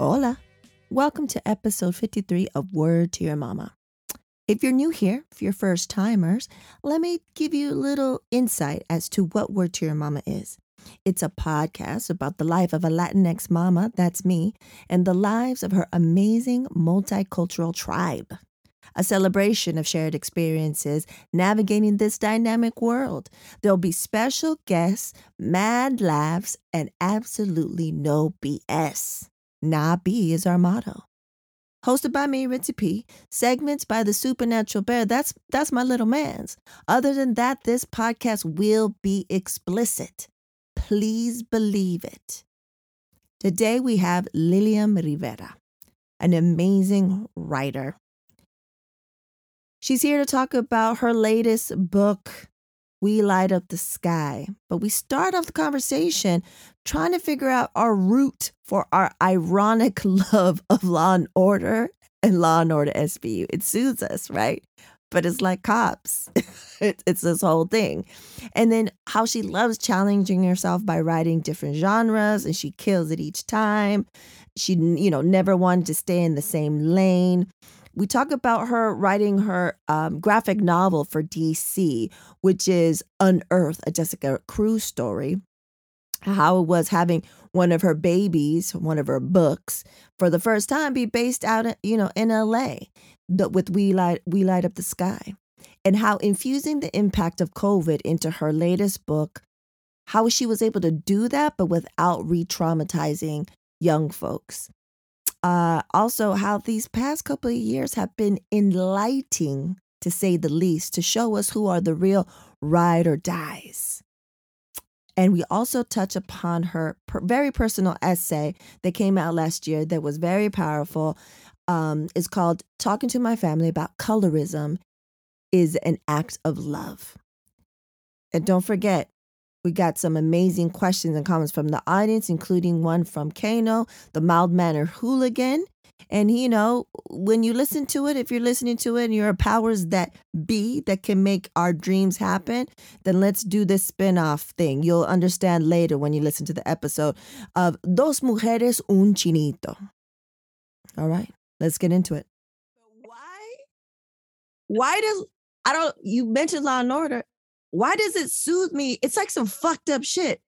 Hola. Welcome to episode 53 of Word to Your Mama. If you're new here, if you're first timers, let me give you a little insight as to what Word to Your Mama is. It's a podcast about the life of a Latinx mama, that's me, and the lives of her amazing multicultural tribe. A celebration of shared experiences navigating this dynamic world. There'll be special guests, mad laughs, and absolutely no BS. Nah B is our motto. Hosted by me, Ritzy P. Segments by the Supernatural Bear. That's that's my little man's. Other than that, this podcast will be explicit. Please believe it. Today we have Lilliam Rivera, an amazing writer. She's here to talk about her latest book, We Light Up the Sky. But we start off the conversation trying to figure out our root for our ironic love of Law and Order and Law and Order SVU. It soothes us, right? But it's like cops. it's this whole thing. And then how she loves challenging herself by writing different genres and she kills it each time. She, you know, never wanted to stay in the same lane we talk about her writing her um, graphic novel for DC, which is Unearthed, a Jessica Cruz story. How it was having one of her babies, one of her books, for the first time be based out, you know, in LA, with We Light We Light Up the Sky, and how infusing the impact of COVID into her latest book, how she was able to do that, but without re-traumatizing young folks uh, also how these past couple of years have been enlightening, to say the least, to show us who are the real ride or dies. And we also touch upon her per- very personal essay that came out last year that was very powerful. Um, it's called Talking to My Family About Colorism is an Act of Love. And don't forget, we got some amazing questions and comments from the audience, including one from Kano, the mild mannered hooligan. And you know, when you listen to it, if you're listening to it and you're powers that be that can make our dreams happen, then let's do this spin-off thing. You'll understand later when you listen to the episode of Dos Mujeres Un Chinito. All right, let's get into it. Why? Why does I don't you mentioned Law and Order why does it soothe me? It's like some fucked up shit.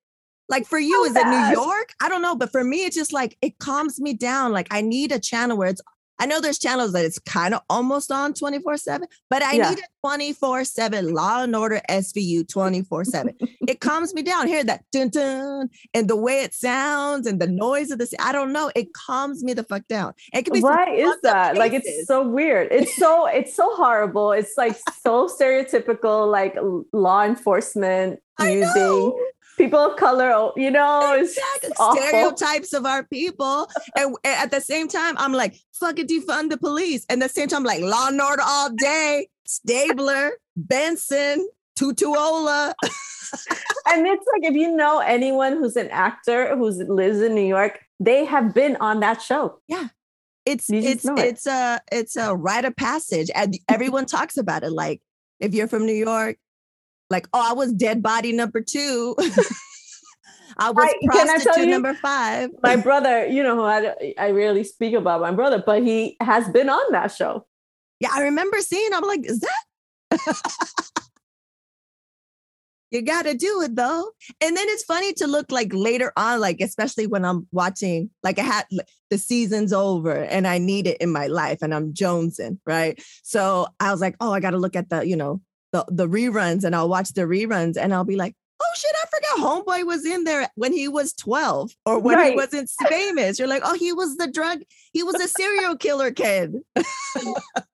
Like for you, oh is it New York? I don't know, but for me, it's just like it calms me down. Like I need a channel where it's I know there's channels that it's kind of almost on 24 7, but I yeah. need a 24 7 Law and Order SVU 24 7. it calms me down. Hear that dun dun and the way it sounds and the noise of this. I don't know. It calms me the fuck down. It can be Why is that? Like it's so weird. It's so, it's so horrible. It's like so stereotypical, like law enforcement using people of color, oh, you know, exactly. stereotypes of our people. And at the same time, I'm like, fucking defund the police. And at the same time, I'm like law and order all day, Stabler, Benson, Tutuola. and it's like if you know anyone who's an actor who lives in New York, they have been on that show. Yeah. It's it's it. it's a it's a rite of passage. And everyone talks about it. Like if you're from New York, like, oh, I was dead body number two. I was I, prostitute you, number five. My brother, you know who I, I rarely speak about my brother, but he has been on that show. Yeah, I remember seeing. I'm like, is that? you got to do it though. And then it's funny to look like later on, like especially when I'm watching, like I had the season's over and I need it in my life, and I'm jonesing, right? So I was like, oh, I got to look at the, you know, the the reruns and I'll watch the reruns and I'll be like, oh shit, I forgot Homeboy was in there when he was 12 or when right. he wasn't famous. You're like, oh, he was the drug, he was a serial killer kid. That's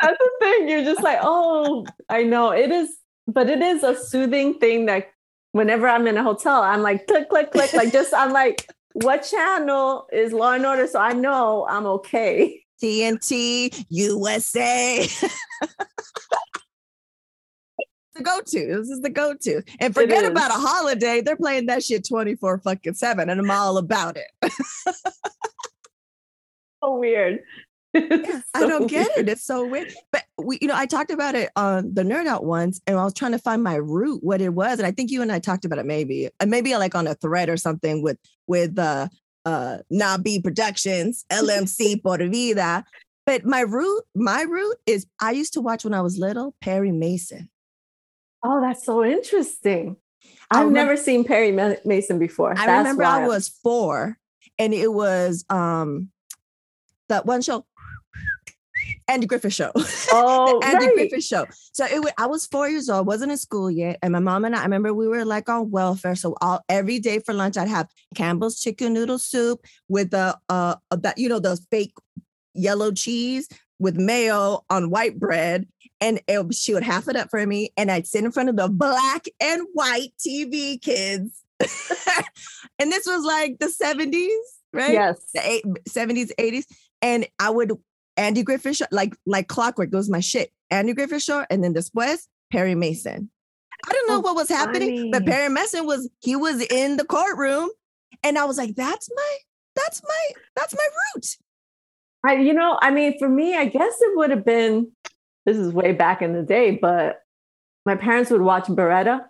the thing. You're just like, oh, I know it is, but it is a soothing thing that whenever I'm in a hotel, I'm like, click, click, click. Like just I'm like, what channel is Law and Order? So I know I'm okay. TNT USA the go-to. This is the go-to. And forget about a holiday. They're playing that shit 24 fucking 7 and I'm all about it. so weird. so I don't get weird. it. It's so weird. But we, you know, I talked about it on the nerd out once and I was trying to find my root, what it was. And I think you and I talked about it maybe, uh, maybe like on a thread or something with with uh uh Nabi Productions, LMC Por Vida. But my root, my root is I used to watch when I was little Perry Mason. Oh, that's so interesting. I've remember, never seen Perry Mason before. I that's remember wild. I was four, and it was um that one show, Andy Griffith Show. Oh, Andy right. Griffith Show. So it was, I was four years old, wasn't in school yet, and my mom and I, I remember we were like on welfare. So all every day for lunch, I'd have Campbell's chicken noodle soup with the uh that you know the fake yellow cheese with mayo on white bread and it, she would half it up for me and i'd sit in front of the black and white tv kids. And this was like the 70s right? Yes. The eight, 70s 80s and i would andy griffith show, like like clockwork was my shit. Andy griffith show and then después perry mason. I don't know oh, what was happening funny. but perry mason was he was in the courtroom and i was like that's my that's my that's my root I, you know, I mean, for me, I guess it would have been. This is way back in the day, but my parents would watch Baretta.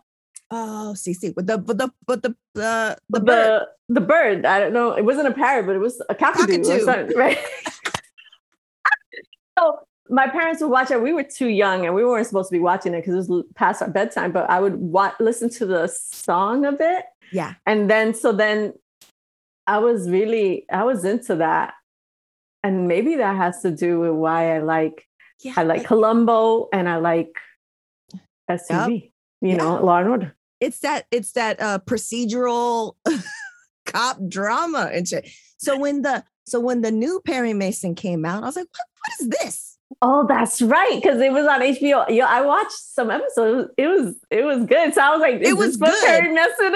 Oh, see, see, with the with the with the the the, the bird. The bird. I don't know. It wasn't a parrot, but it was a cockatoo, cockatoo. right? so my parents would watch it. We were too young, and we weren't supposed to be watching it because it was past our bedtime. But I would watch, listen to the song of it. Yeah, and then so then I was really I was into that and maybe that has to do with why I like yeah, I like Columbo and I like SVU. Yep. You yeah. know, Law and Order. It's that it's that uh, procedural cop drama and shit. So when the so when the new Perry Mason came out, I was like, what, what is this? Oh, that's right, because it was on HBO. Yeah, I watched some episodes. It was it was good. So I was like, it was good. Perry Mason?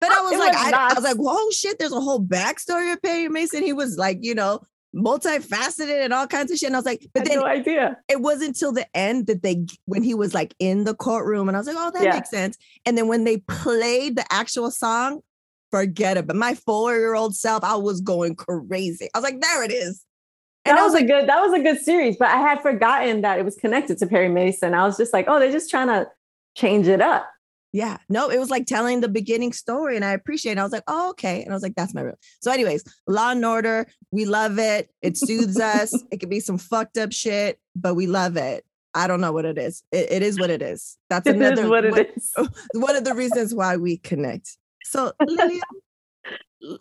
But I was like, was I, I, was like, whoa, shit! There's a whole backstory of Perry Mason. He was like, you know, multifaceted and all kinds of shit. And I was like, but then no idea. It wasn't until the end that they when he was like in the courtroom, and I was like, oh, that yeah. makes sense. And then when they played the actual song, forget it. But my four-year-old self, I was going crazy. I was like, there it is. And that was, was like, a good that was a good series, but I had forgotten that it was connected to Perry Mason. I was just like, oh, they're just trying to change it up. Yeah. No, it was like telling the beginning story, and I appreciate it. I was like, oh, okay. And I was like, that's my real. So, anyways, Law and Order, we love it. It soothes us. It could be some fucked up shit, but we love it. I don't know what it is. It, it is what it is. That's it another is what it one, is. one of the reasons why we connect. So, Lilliam,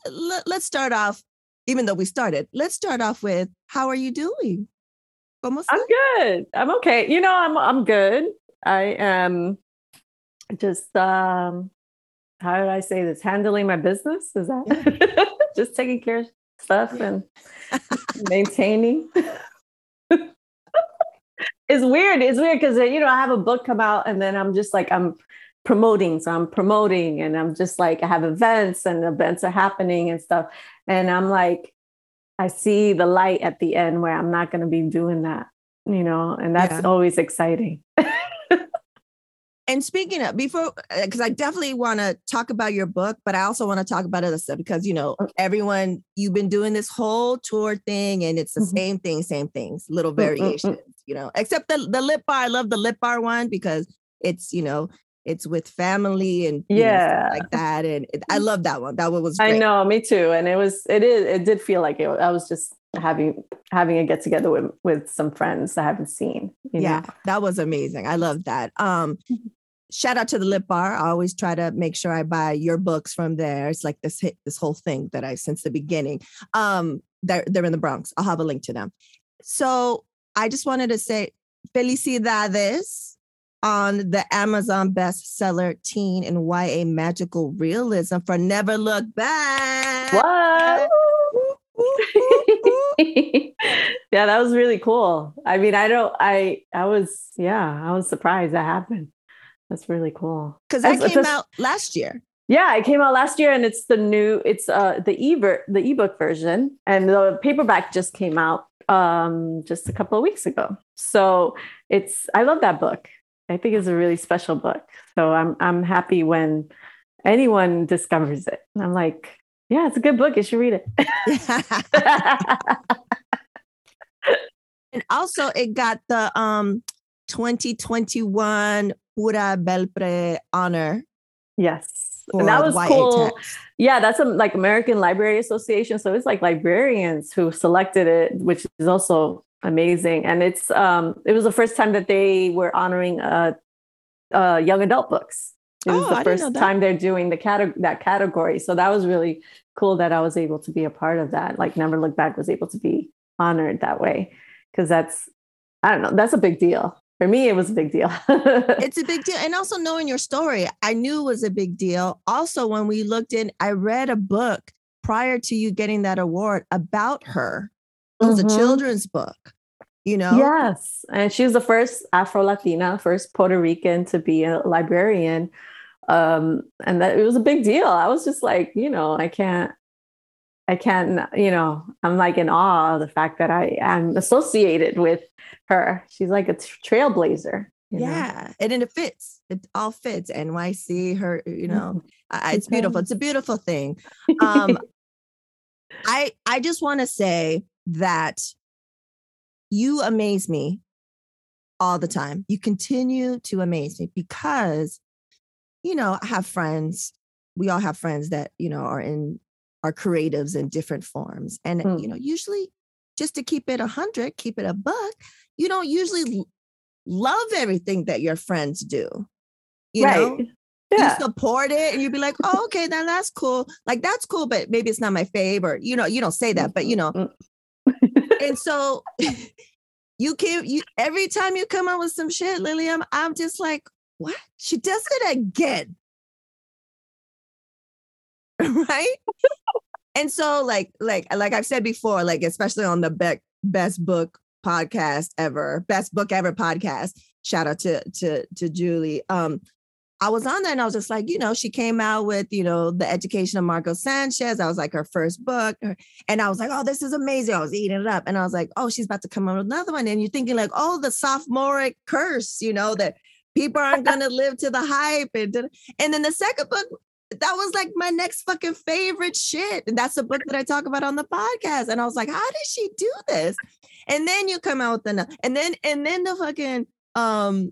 l- let's start off. Even though we started, let's start off with how are you doing? I'm good. I'm okay. You know, I'm I'm good. I am just um how did I say this? Handling my business? Is that just taking care of stuff and maintaining? it's weird. It's weird because you know I have a book come out and then I'm just like I'm promoting. So I'm promoting and I'm just like I have events and events are happening and stuff. And I'm like, I see the light at the end where I'm not gonna be doing that, you know, and that's yeah. always exciting. and speaking of before because uh, i definitely want to talk about your book but i also want to talk about other stuff because you know everyone you've been doing this whole tour thing and it's the mm-hmm. same thing same things little variations mm-hmm. you know except the, the Lit Bar i love the Lit Bar one because it's you know it's with family and yeah know, like that and it, i love that one that one was great. i know me too and it was it is it did feel like it i was just having having a get together with with some friends I haven't seen. yeah, know? that was amazing. I love that. Um, mm-hmm. shout out to the Lit Bar. I always try to make sure I buy your books from there. It's like this hit, this whole thing that I since the beginning. Um, they're they're in the Bronx. I'll have a link to them. So I just wanted to say felicidades on the Amazon bestseller teen and YA magical realism for Never Look Back. What? yeah, that was really cool. I mean, I don't, I, I was, yeah, I was surprised that happened. That's really cool. Because that came out last year. Yeah, it came out last year, and it's the new, it's uh the e the ebook version, and the paperback just came out um just a couple of weeks ago. So it's, I love that book. I think it's a really special book. So I'm I'm happy when anyone discovers it. I'm like, yeah, it's a good book. You should read it. and also, it got the um 2021 Pura Belpre honor. Yes. and that was cool. Text. Yeah, that's a like American Library Association. So it's like librarians who selected it, which is also amazing. And it's um it was the first time that they were honoring uh, uh young adult books. It was oh, the first time they're doing the cate- that category. So that was really cool that I was able to be a part of that. Like Never Look Back was able to be honored that way because that's I don't know, that's a big deal. For me, it was a big deal. it's a big deal. And also knowing your story, I knew it was a big deal. Also, when we looked in, I read a book prior to you getting that award about her. It was mm-hmm. a children's book, you know? Yes. And she was the first Afro Latina, first Puerto Rican to be a librarian. Um, and that it was a big deal. I was just like, you know, I can't I can't, you know, I'm like in awe of the fact that I am associated with her. She's like a trailblazer. yeah. Know? And then it fits. It all fits. NYC, her, you know, it's beautiful. It's a beautiful thing. Um, I I just want to say that you amaze me all the time. You continue to amaze me because, you know, I have friends. We all have friends that, you know, are in are creatives in different forms. And, mm. you know, usually just to keep it a hundred, keep it a buck, you don't usually love everything that your friends do. You right. know? Yeah. You support it and you'd be like, oh, okay, then that's cool. Like that's cool, but maybe it's not my favorite. You know, you don't say that, but you know. and so you can you every time you come out with some shit, Lilliam, I'm just like, what? She does it again. right? and so like like like I've said before, like especially on the Beck best book podcast ever, best book ever podcast. Shout out to to to Julie. Um, I was on there and I was just like, you know, she came out with, you know, the education of Margot Sanchez. I was like her first book. And I was like, oh, this is amazing. I was eating it up. And I was like, oh, she's about to come out with another one. And you're thinking like, oh, the sophomoric curse, you know, that people aren't going to live to the hype. And, and then the second book that was like my next fucking favorite shit. And that's the book that I talk about on the podcast. And I was like, how did she do this? And then you come out with the and then and then the fucking um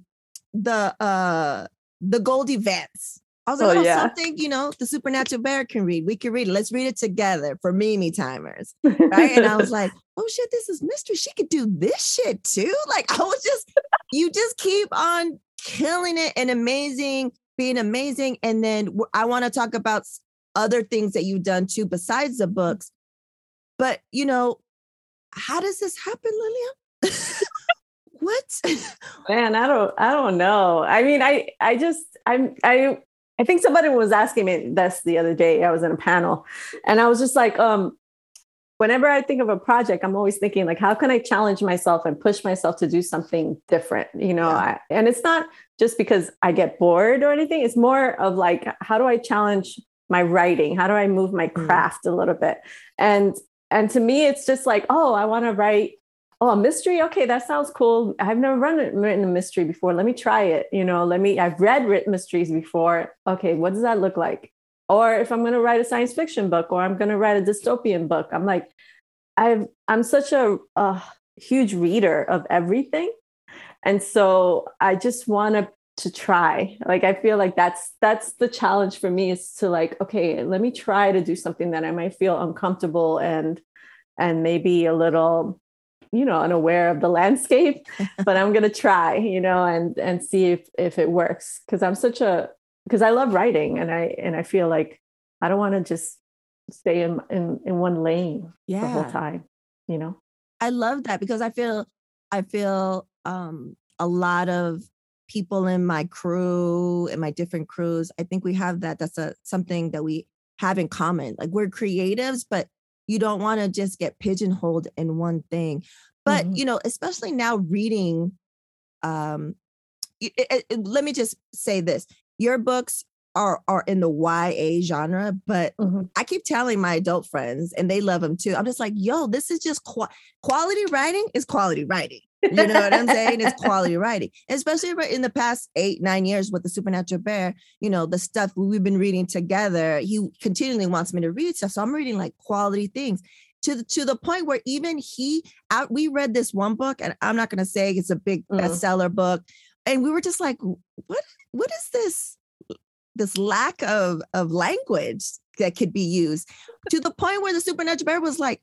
the uh the Goldie Vance. I was like, oh, oh yeah. something, you know, the supernatural bear can read. We can read it. Let's read it together for Mimi timers. Right. and I was like, oh shit, this is mystery. She could do this shit too. Like I was just, you just keep on killing it and amazing being amazing. And then I want to talk about other things that you've done too, besides the books. But, you know, how does this happen, Lilliam? what? Man, I don't, I don't know. I mean, I, I just, I'm, I, I think somebody was asking me this the other day. I was in a panel and I was just like, um, whenever I think of a project, I'm always thinking like, how can I challenge myself and push myself to do something different? You know, yeah. I, and it's not just because I get bored or anything. It's more of like, how do I challenge my writing? How do I move my mm. craft mm. a little bit? And and to me, it's just like, oh, I want to write. Oh, a mystery. Okay, that sounds cool. I've never run, written a mystery before. Let me try it. You know, let me. I've read written mysteries before. Okay, what does that look like? Or if i'm going to write a science fiction book or i'm going to write a dystopian book i'm like i've i'm such a, a huge reader of everything. And so i just want to to try. Like i feel like that's that's the challenge for me is to like okay let me try to do something that i might feel uncomfortable and and maybe a little you know unaware of the landscape but i'm going to try you know and and see if if it works. Because i'm such a because I love writing and I and I feel like I don't want to just stay in, in in one lane yeah. the whole time, you know. I love that because I feel I feel um a lot of people in my crew and my different crews, I think we have that. That's a something that we have in common. Like we're creatives, but you don't want to just get pigeonholed in one thing. But mm-hmm. you know, especially now reading um it, it, it, let me just say this your books are are in the YA genre, but mm-hmm. I keep telling my adult friends, and they love them too. I'm just like, yo, this is just qu- quality writing is quality writing. You know what I'm saying? It's quality writing, especially in the past eight nine years with the Supernatural Bear. You know the stuff we've been reading together. He continually wants me to read stuff, so I'm reading like quality things to the, to the point where even he out. We read this one book, and I'm not going to say it's a big mm. bestseller book, and we were just like, what what is this this lack of of language that could be used to the point where the supernatural bear was like,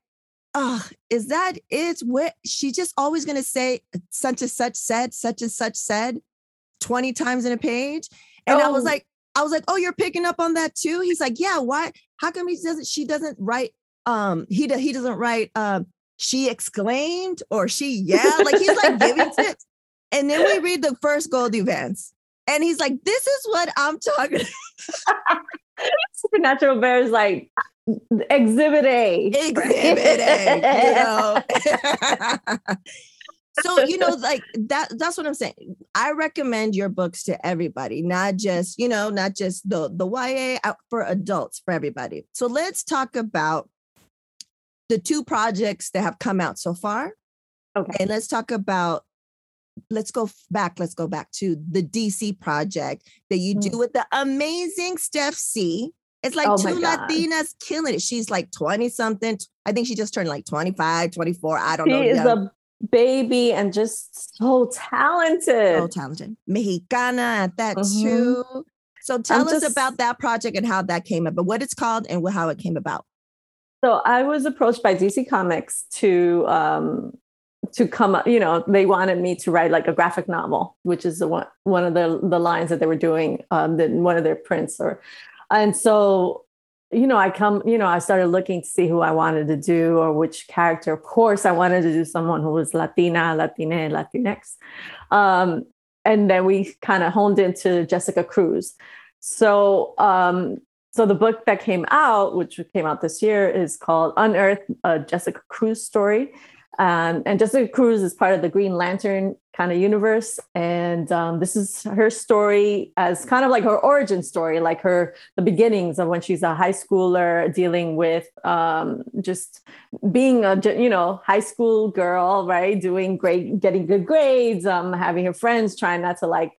oh, is that it? What she just always gonna say such and such said, such and such said 20 times in a page. And oh. I was oh. like, I was like, oh, you're picking up on that too? He's like, yeah, why? How come he doesn't, she doesn't write, um, he he doesn't write um she exclaimed or she yeah Like he's like giving tips. And then we read the first Goldie Vance. And he's like, this is what I'm talking about. Supernatural Bear is like exhibit A. Exhibit A, you know. so you know like that that's what i'm saying i recommend your books to everybody not just you know not just the the ya uh, for adults for everybody so let's talk about the two projects that have come out so far okay and let's talk about let's go back let's go back to the dc project that you do mm. with the amazing steph c it's like oh two Latinas killing it. She's like 20 something. I think she just turned like 25, 24. I don't she know. She is a baby and just so talented. So talented. Mexicana at that mm-hmm. too. So tell I'm us just, about that project and how that came about, what it's called and how it came about. So I was approached by DC Comics to um, to come up, you know, they wanted me to write like a graphic novel, which is the one one of the the lines that they were doing, um, the, one of their prints or and so you know, I come, you know, I started looking to see who I wanted to do or which character. Of course, I wanted to do someone who was Latina, Latina, Latinx. Um, and then we kind of honed into Jessica Cruz. So, um, so the book that came out, which came out this year, is called Unearthed a Jessica Cruz story. Um, and Jessica Cruz is part of the Green Lantern kind of universe, and um, this is her story as kind of like her origin story, like her the beginnings of when she's a high schooler dealing with um, just being a you know high school girl, right, doing great, getting good grades, um, having her friends, trying not to like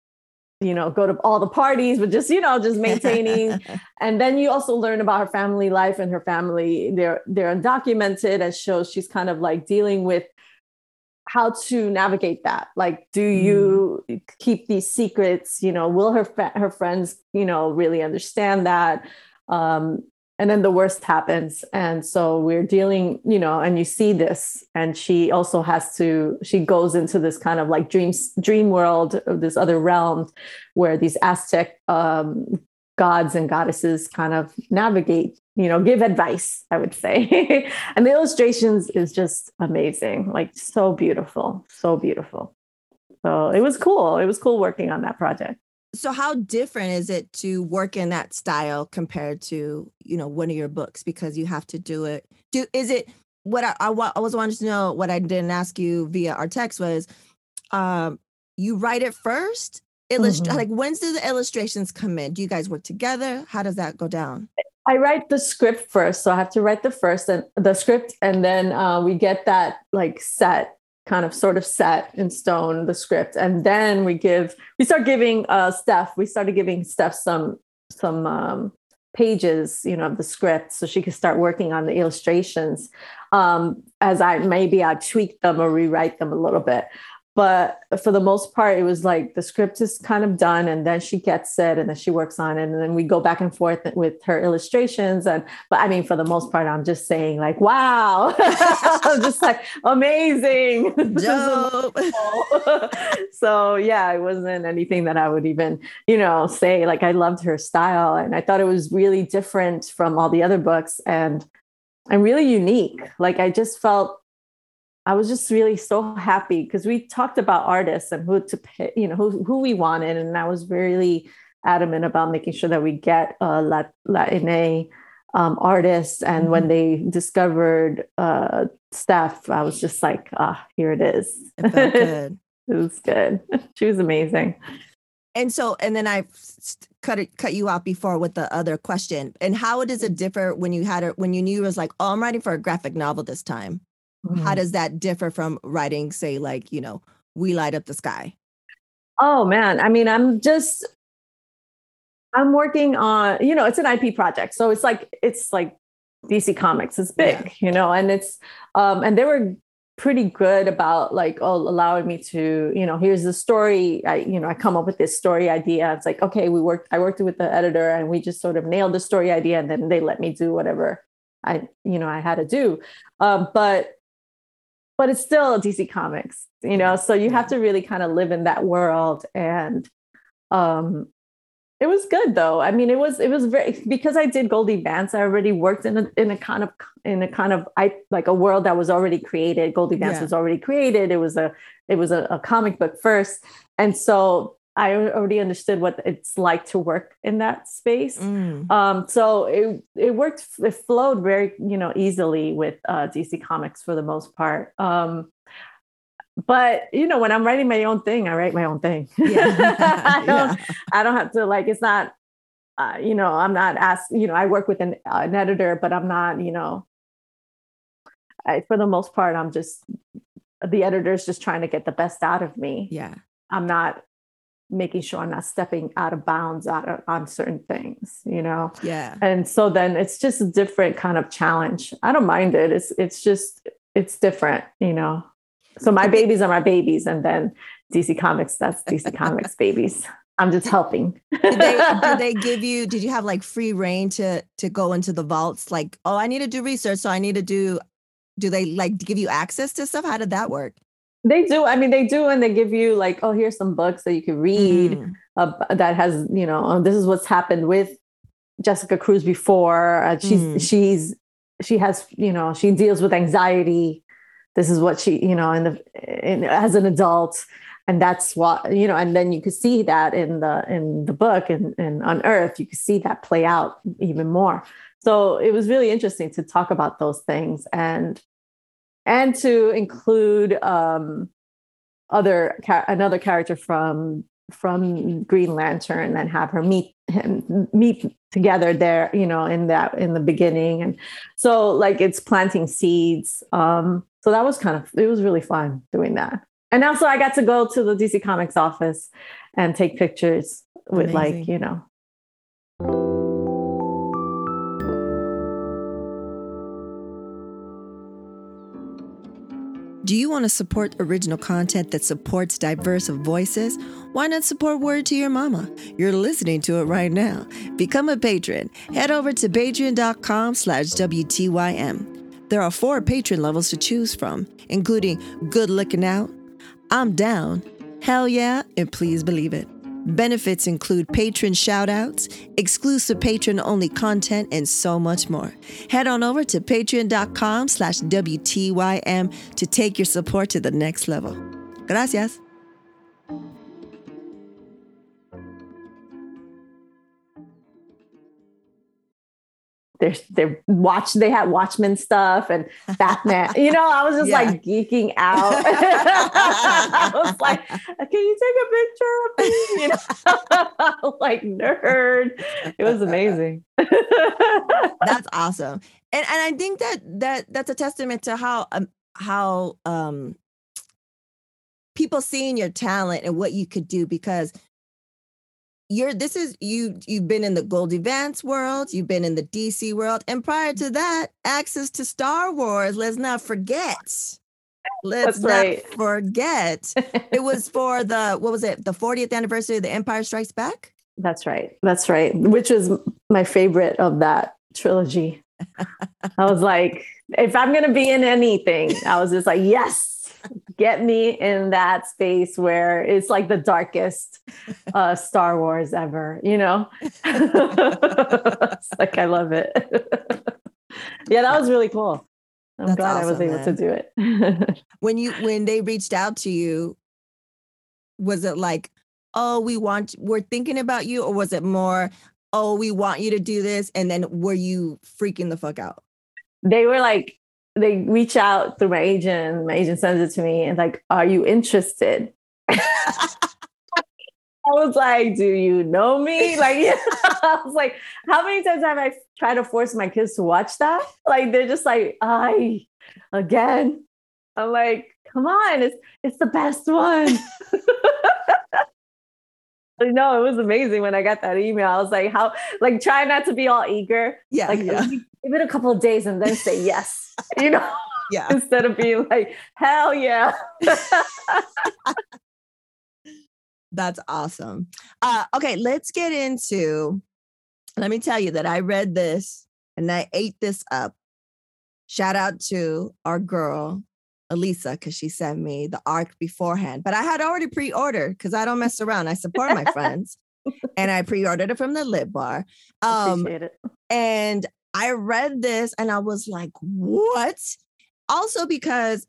you know go to all the parties but just you know just maintaining. And then you also learn about her family life and her family. They're they're undocumented and shows she's kind of like dealing with how to navigate that. Like do you mm. keep these secrets? You know will her her friends you know really understand that? Um and then the worst happens. And so we're dealing you know and you see this. And she also has to she goes into this kind of like dreams dream world of this other realm where these aztec um, gods and goddesses kind of navigate you know give advice i would say. And the illustrations is just amazing like so beautiful so beautiful. So it was cool. It was cool working on that project so how different is it to work in that style compared to you know one of your books? Because you have to do it. Do is it what i, I, I was wanting to know what i didn't ask you via our text was um you write it first? Illustrate mm-hmm. like when's do the illustrations come in? Do you guys work together? How does that go down? I write the script first, so I have to write the first and the script, and then uh, we get that like set kind of sort of set in stone the script. And then we give we start giving uh steph we started giving steph some some um pages you know of the script so she could start working on the illustrations. Um as i maybe i tweak them or rewrite them a little bit but for the most part it was like the script is kind of done and then she gets it and then she works on it. And then we go back and forth with her illustrations. And but i mean for the most part i'm just saying like wow. I'm just like amazing. So yeah it wasn't anything that i would even you know say. Like i loved her style and i thought it was really different from all the other books. And and really unique. Like i just felt I was just really so happy because we talked about artists and who to pick, you know, who, who we wanted. And I was really adamant about making sure that we get a Latina um, artists. And mm-hmm. when they discovered uh, Steph, I was just like, ah, here it is. It felt good. it was good. she was amazing. And so, and then I cut it, cut you off before with the other question. And how does it differ when you had it, when you knew it was like, oh, I'm writing for a graphic novel this time? Mm-hmm. How does that differ from writing, say, like, you know, We Light Up the Sky? Oh, man. I mean, I'm just, I'm working on, you know, it's an IP project. So it's like, it's like DC Comics is big, yeah. you know, and it's, um, and they were pretty good about like oh allowing me to you know here's the story i you know i come up with this story idea it's like okay we worked i worked with the editor and we just sort of nailed the story idea and then they let me do whatever i you know i had to do um, but but it's still dc comics you know so you have to really kind of live in that world and um it was good though. I mean, it was it was very because I did Goldie Vance. I already worked in a in a kind of in a kind of I like a world that was already created. Goldie Vance yeah. was already created. It was a it was a, a, comic book first, and so I already understood what it's like to work in that space. Mm. Um, so it it worked. It flowed very you know easily with uh, DC Comics for the most part. Um, but you know when i'm writing my own thing i write my own thing yeah. I, don't, yeah. I don't have to like it's not uh, you know i'm not asked you know i work with an, uh, an editor but i'm not you know I, for the most part i'm just the editor's just trying to get the best out of me yeah i'm not making sure i'm not stepping out of bounds out of, on certain things you know yeah and so then it's just a different kind of challenge i don't mind it it's it's just it's different you know so my babies are my babies, and then DC Comics, that's DC Comics babies. I'm just helping. did, they, did they give you? Did you have like free reign to to go into the vaults? Like, oh, I need to do research, so I need to do. Do they like give you access to stuff? How did that work? They do. I mean, they do, and they give you like, oh, here's some books that you can read mm. uh, that has, you know, oh, this is what's happened with Jessica Cruz before. Uh, she's mm. she's she has, you know, she deals with anxiety this is what she you know in the in, as an adult and that's what you know and then you could see that in the in the book and, and on earth you could see that play out even more so it was really interesting to talk about those things and and to include um other another character from from green lantern and have her meet him meet together there you know in that in the beginning. And so like it's planting seeds. Um so that was kind of it was really fun doing that. And also i got to go to the dc comics office and take pictures with Amazing. like you know Do you want to support original content that supports diverse voices? Why not support Word to Your Mama? You're listening to it right now. Become a patron. Head over to patreon.com slash WTYM. There are four patron levels to choose from, including Good Looking Out, I'm Down, Hell Yeah, and Please Believe It. Benefits include patron shoutouts, exclusive patron-only content, and so much more. Head on over to patreon.com slash WTYM to take your support to the next level. Gracias. They're they're watch they had Watchmen stuff and Batman. you know, I was just yeah. like geeking out. I was like, "Can you take a picture of me?" You know, like nerd. It was amazing. that's awesome, and and I think that that that's a testament to how um, how um people seeing your talent and what you could do because you're this is you you've been in the Goldie Vance world, you've been in the DC world, and prior to that, access to Star Wars. Let's not forget. Let's That's not right. forget. it was for the what was it? The 40th anniversary of The Empire Strikes Back. That's right. That's right. Which was my favorite of that trilogy. I was like, if I'm gonna be in anything, I was just like, yes, get me in that space where it's like the darkest uh, Star Wars ever, you know? it's like, I love it. yeah, that was really cool. I'm That's glad awesome, I was able man. to do it. when you when they reached out to you, was it like, oh, we want we're thinking about you, or was it more, oh, we want you to do this? And then were you freaking the fuck out? They were like, they reach out through my agent. My agent sends it to me and like, "Are you interested?" I was like, "Do you know me?" Like, yeah. I was like, "How many times have I tried to force my kids to watch that?" Like, they're just like, "I again." I'm like, "Come on, it's it's the best one." no, it was amazing when I got that email. I was like, "How?" Like, try not to be all eager. Yeah, like yeah. give it a couple of days and then say yes. you know. Yeah. Instead of being like, hell yeah. That's awesome. Uh, okay, let's get into. Let me tell you that I read this and I ate this up. Shout out to our girl, Elisa, because she sent me the arc beforehand. But I had already pre ordered because I don't mess around. I support my friends. and I pre ordered it from the Lit Bar. Um, Appreciate it. and I read this and I was like, what? Also, because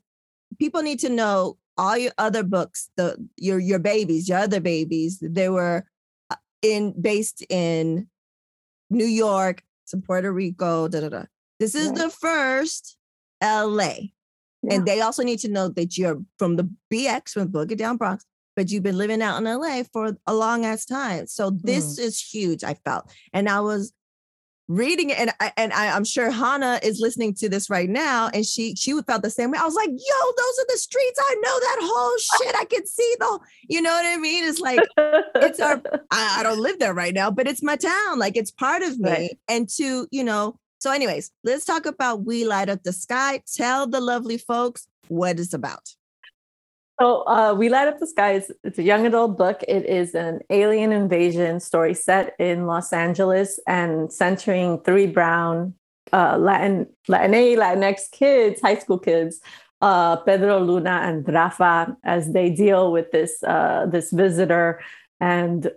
people need to know all your other books, the your your babies, your other babies, they were uh, in based in New York, some Puerto Rico, da da da. This is Right. the first LA. Yeah. And they also need to know that you're from the BX, from Boogie Down Bronx, but you've been living out in LA for a long ass time. So this Mm. is huge, I felt. And I was reading it, and I, and I, I'm sure Hannah is listening to this right now, and she she felt the same way. I was like, "Yo, those are the streets. I know that whole shit. I can see the, you know what I mean? It's like it's our I, I don't live there right now, but it's my town. Like it's part of me. Right. And to, you know, so anyways, let's talk about We Light Up the Sky. Tell the lovely folks what it's about. So, uh, We Light Up the Sky is it's a young adult book. It is an alien invasion story set in Los Angeles and centering three brown uh, Latin, Latina, Latinx kids, high school kids, uh, Pedro Luna and Rafa, as they deal with this uh, this visitor and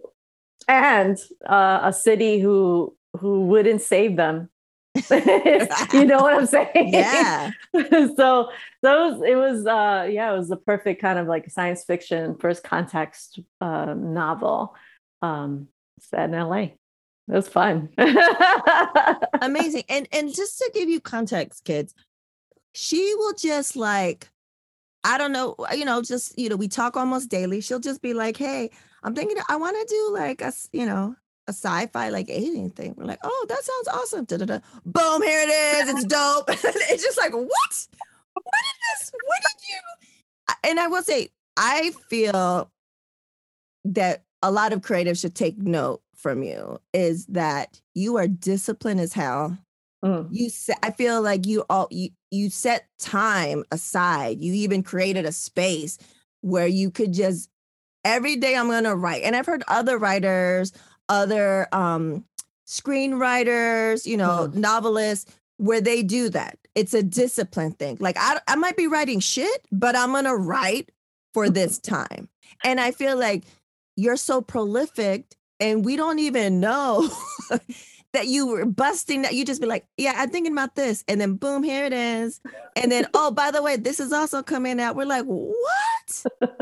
and uh, a city who who wouldn't save them. you know what I'm saying? Yeah. so those it was uh yeah it was the perfect kind of like science fiction first context uh, novel um set in la it was fun Amazing. And and just to give you context, kids, she will just like, I don't know, you know, just you know, we talk almost daily. She'll just be like, hey, I'm thinking I want to do like a, you know, a sci-fi like alien thing. We're like, oh, that sounds awesome. Da-da-da. Boom, here it is. It's dope. it's just like, what? What did this? What did you? And I will say, I feel that a lot of creatives should take note from you is that you are disciplined as hell. Mm. You set, I feel like you all you, you set time aside. You even created a space where you could just every day I'm gonna write. And I've heard other writers, other um screenwriters, you know, novelists, where they do that. It's a discipline thing. Like I I might be writing shit, but I'm gonna write for this time. And I feel like you're so prolific and we don't even know that you were busting that you just be like yeah i'm thinking about this and then boom here it is and then oh by the way this is also coming out we're like what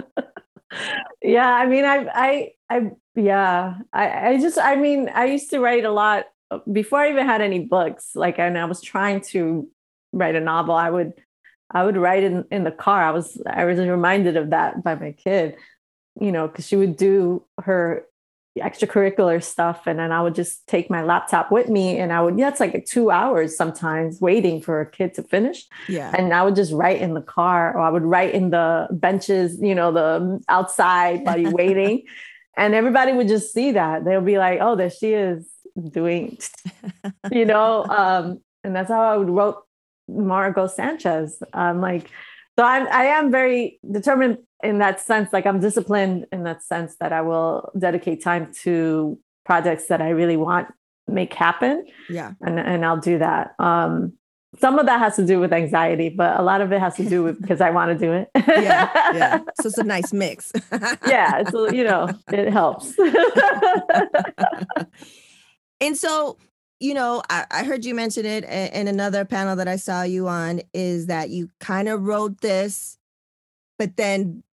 yeah i mean i i i yeah i i just i mean i used to write a lot uh, before i even had any books like and i was trying to write a novel i would i would write in in the car i was i was reminded of that by my kid you know because she would do her extracurricular stuff and then i would just take my laptop with me and i would yeah it's like two hours sometimes waiting for a kid to finish yeah and I would just write in the car or I would write in the benches, you know, the outside while you're waiting. And everybody would just see that. They'll be like, oh, there she is doing, you know, um, and that's how I would wrote Margot Sanchez. I'm like, so I'm, I am very determined in that sense. Like I'm disciplined in that sense that I will dedicate time to projects that I really want make happen yeah and, and I'll do that. Um, some of that has to do with anxiety, but a lot of it has to do with because I want to do it. yeah yeah so it's a nice mix yeah. So, you know, it helps. and so you know I, I heard you mention it in another panel that i saw you on is that you kind of wrote this but then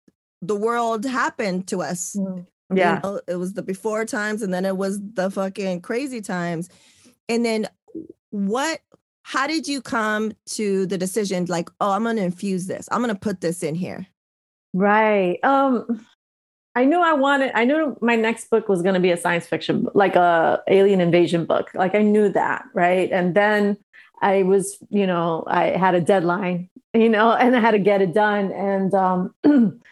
the world happened to us mm, you yeah. know, it was the before times and then it was the fucking crazy times and then what how did you come to the decision like oh i'm gonna infuse this i'm gonna put this in here Right. Um, I knew I wanted, I knew my next book was going to be a science fiction, like a alien invasion book. Like I knew that. Right. And then I was, you know, I had a deadline, you know, and I had to get it done. And um,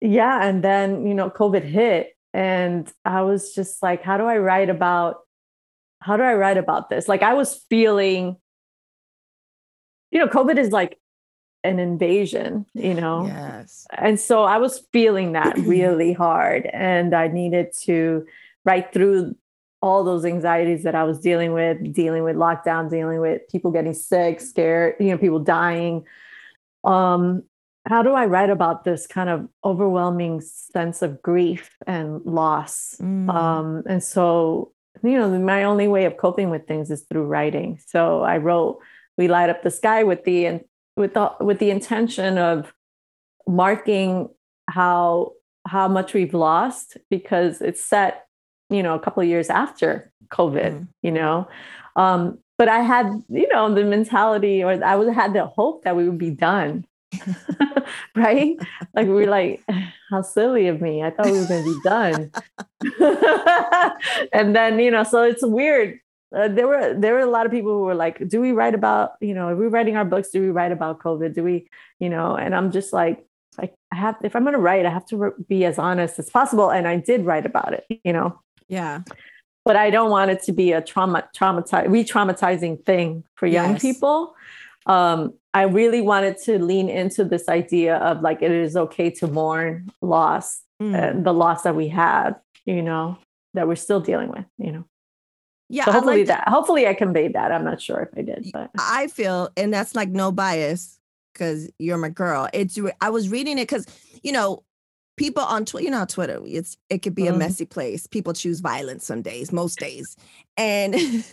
yeah. And then, you know, COVID hit and I was just like, how do I write about, how do I write about this? Like I was feeling, you know, COVID is like an invasion, you know? Yes. And so I was feeling that really hard. And I needed to write through all those anxieties that I was dealing with, dealing with lockdown, dealing with people getting sick, scared, you know, people dying. Um, how do I write about this kind of overwhelming sense of grief and loss? Mm. Um, and so, you know, my only way of coping with things is through writing. So I wrote "We Light Up the Sky" with the and with the with the intention of marking how how much we've lost because it's set, you know, a couple of years after COVID. Mm. You know, um, but I had, you know, the mentality, or I was had the hope that we would be done right? Like we were like, how silly of me. I thought we were going to be done. and then, you know, so it's weird. Uh, there were there were a lot of people who were like, do we write about, you know, are we writing our books? Do we write about COVID? Do we, you know, and I'm just like, like I have if I'm going to write, I have to be as honest as possible. And I did write about it, you know. Yeah. But I don't want it to be a trauma traumatize re-traumatizing thing for young Yes. people. Um, I really wanted to lean into this idea of like it is okay to mourn loss, Mm. uh, the loss that we had, you know, that we're still dealing with, you know. Yeah. so I hopefully like that hopefully I conveyed that. I'm not sure if I did, but I feel, and that's like no bias because you're my girl. It's I was reading it because you know people on Twitter, you know, Twitter, it's it could be a Mhm. messy place. People choose violence some days, most days, and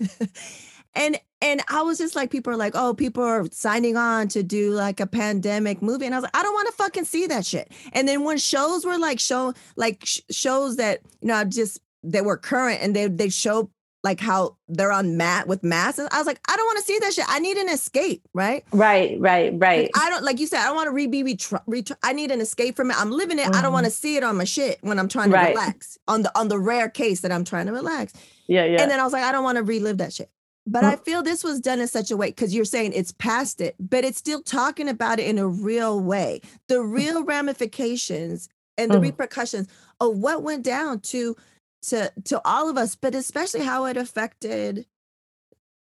and and I was just like, people are like, oh, people are signing on to do like a pandemic movie, and I was like, I don't want to fucking see that shit. And then when shows were like show like sh- shows that you know just they were current and they they show like how they're on mat with masks. And I was like, I don't want to see that shit. I need an escape, right? right, right, right. Like, I don't like you said. I don't want to re be retr- retr- I need an escape from it. I'm living it. I don't want to see it on my shit when I'm trying to Right. relax. On the on the rare case that I'm trying to relax. yeah, yeah. And then I was like, I don't want to relive that shit. But I feel this was done in such a way because you're saying it's past it, but it's still talking about it in a real way. The real ramifications and the Mm. repercussions of what went down to to to all of us, but especially how it affected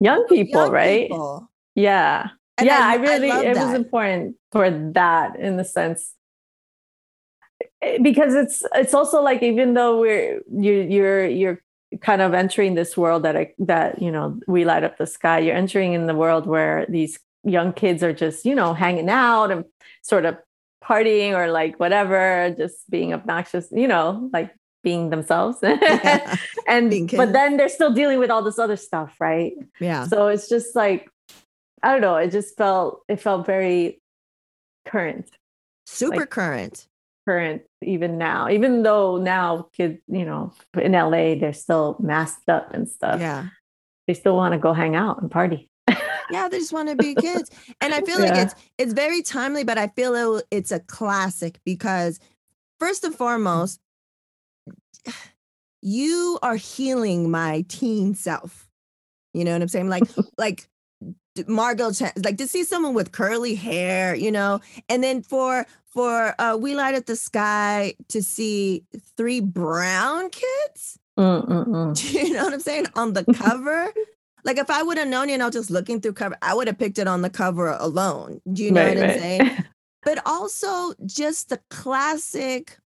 young people, young right? people. Yeah. And yeah, I- I, I really love it was important for that in the sense eh, because it's it's also like even though we're you you're you're kind of entering this world that I, that you know we light up the sky you're entering in the world where these young kids are just you know hanging out and sort of partying or like whatever just being obnoxious you know like being themselves Yeah. and Being but then they're still dealing with all this other stuff right Yeah. so it's just like i don't know it just felt it felt very current Super like- current. current even now even though now kids you know in la they're still masked up and stuff Yeah. they still want to go hang out and party Yeah, they just want to be kids. And I feel like it's it's very timely, but I feel it, it's a classic because first and mm-hmm. foremost, you are healing my teen self. You know what I'm saying? Like like Margot Chan- like to see someone with curly hair, you know, and then for for uh We Light Up the Sky to see three brown kids. Mm-mm-mm. Do you know what I'm saying? On the cover. like if I would have known, you know, just looking through cover, I would have picked it on the cover alone. Do you know Right, what I'm right. saying? But also just the classic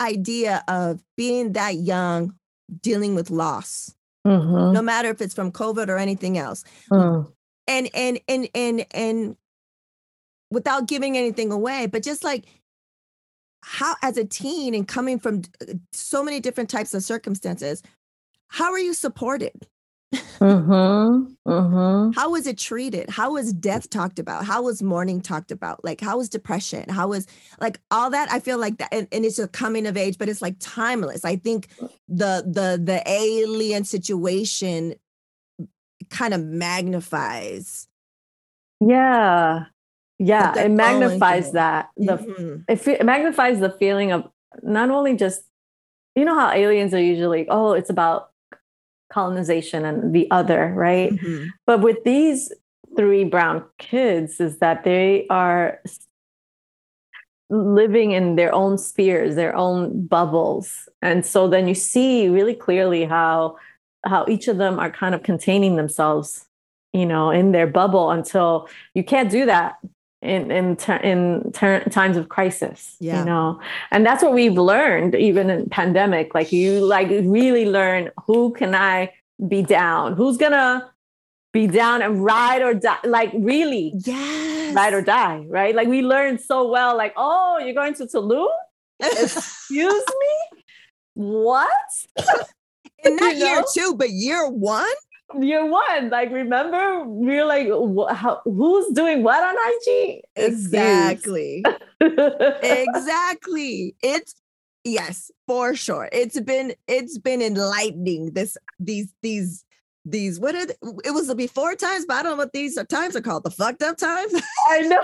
idea of being that young, dealing with loss, Mhm. no matter if it's from COVID or anything else. Mm. And and and and and without giving anything away, but just like how as a teen and coming from uh, so many different types of circumstances, how are you supported? Mhm. Mhm. how was it treated how was death talked about how was mourning talked about like how was depression how was like all that i feel like that and, and it's a coming of age but it's like timeless i think the the the alien situation kind of magnifies yeah yeah it magnifies that the Mhm. it, it magnifies the feeling of not only just you know how aliens are usually oh it's about colonization and the other right Mhm. but with these three brown kids is that they are living in their own spheres their own bubbles and so then you see really clearly how how each of them are kind of containing themselves you know in their bubble until you can't do that in in ter- in ter- times of crisis Yeah. you know and that's what we've learned even in pandemic like you like really learn who can i be down who's gonna be down and ride or die like really Yes. ride or die right like we learned so well like oh you're going to tulum excuse me what in that year know? two, but year one. Year one like remember we are like wh- how, who's doing what on ig Exactly. exactly. It's yes, for sure. It's been it's been enlightening. This these these these what are they? it was the before times, but I don't know what these are times are called. The fucked up times. I know,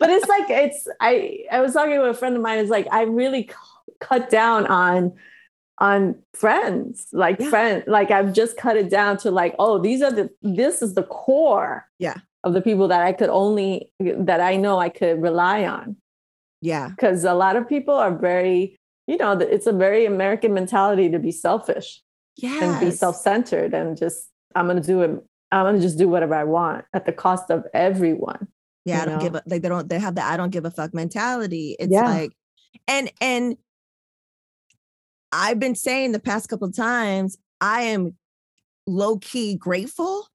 but it's like it's. I I was talking with a friend of mine. It's like I really cu- cut down on on friends, like Yeah. friend. Like I've just cut it down to like, oh, these are the. This is the core. Yeah. Of the people that I could only that I know I could rely on yeah. because a lot of people are very. You know, it's a very American mentality to be selfish yeah and be self-centered and just I'm gonna do it. I'm gonna just do whatever I want at the cost of everyone. Yeah, I don't know? give a like they don't they have the I don't give a fuck mentality. It's Yeah. like and and I've been saying the past couple of times, I am low key grateful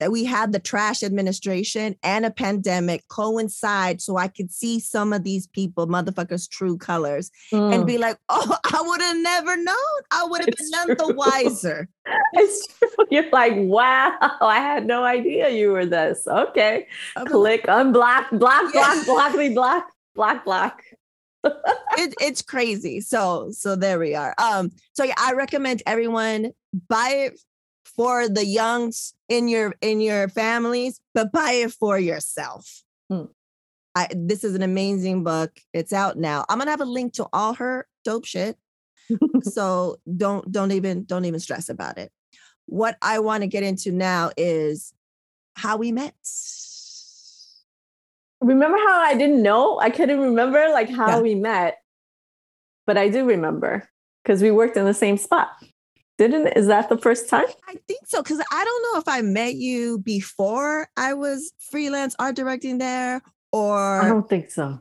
that we had the trash administration and a pandemic coincide so I could see some of these people, motherfuckers, true colors and Mm. be like, oh, I would have never known. I would have been none the wiser. It's true. You're like, wow, I had no idea you were this. Okay. I'm like, Click, unblock, block, Yeah. block, block, me, block, block, block. It, it's crazy. So so there we are. Um, so yeah, I recommend everyone buy it for the youngs in your in your families, but buy it for yourself. Hmm. I, this is an amazing book. It's out now. I'm gonna have a link to all her dope shit. so don't don't even don't even stress about it. What I want to get into now is how we met. Remember how I didn't know? I couldn't remember like how Yeah. we met, but I do remember because we worked in the same spot. Didn't is that the first time? I think so because I don't know if I met you before I was freelance art directing there or I don't think so.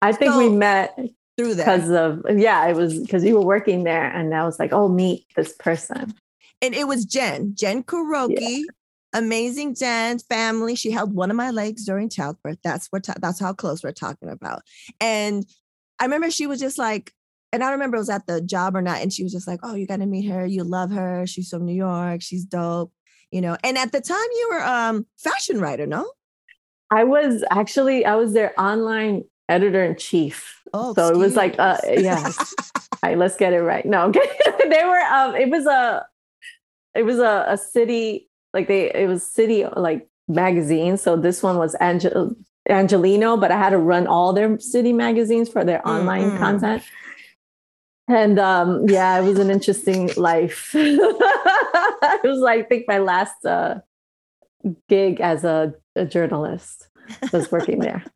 I think we met through that because of yeah, it was because you were working there, and I was like, oh, meet this person. And it was Jen, Jen Kuroki, amazing Jen family. She held one of my legs during childbirth. That's what that's how close we're talking about. And I remember she was just like, and I remember it was at the job or not, and she was just like, "Oh, you got to meet her. You love her. She's from New York. She's dope." You know. And at the time, you were um fashion writer, no? I was actually I was their online editor in chief. Oh, so it was like, uh, yeah. All right, let's get it right. No, okay. they were. Um, it was a, it was a, a city like they. It was city like magazine. So this one was Angel Angeleno, but I had to run all their city magazines for their online Mm-mm. content. And um, yeah, it was an interesting life. it was like I think my last uh, gig as a, a journalist was working there.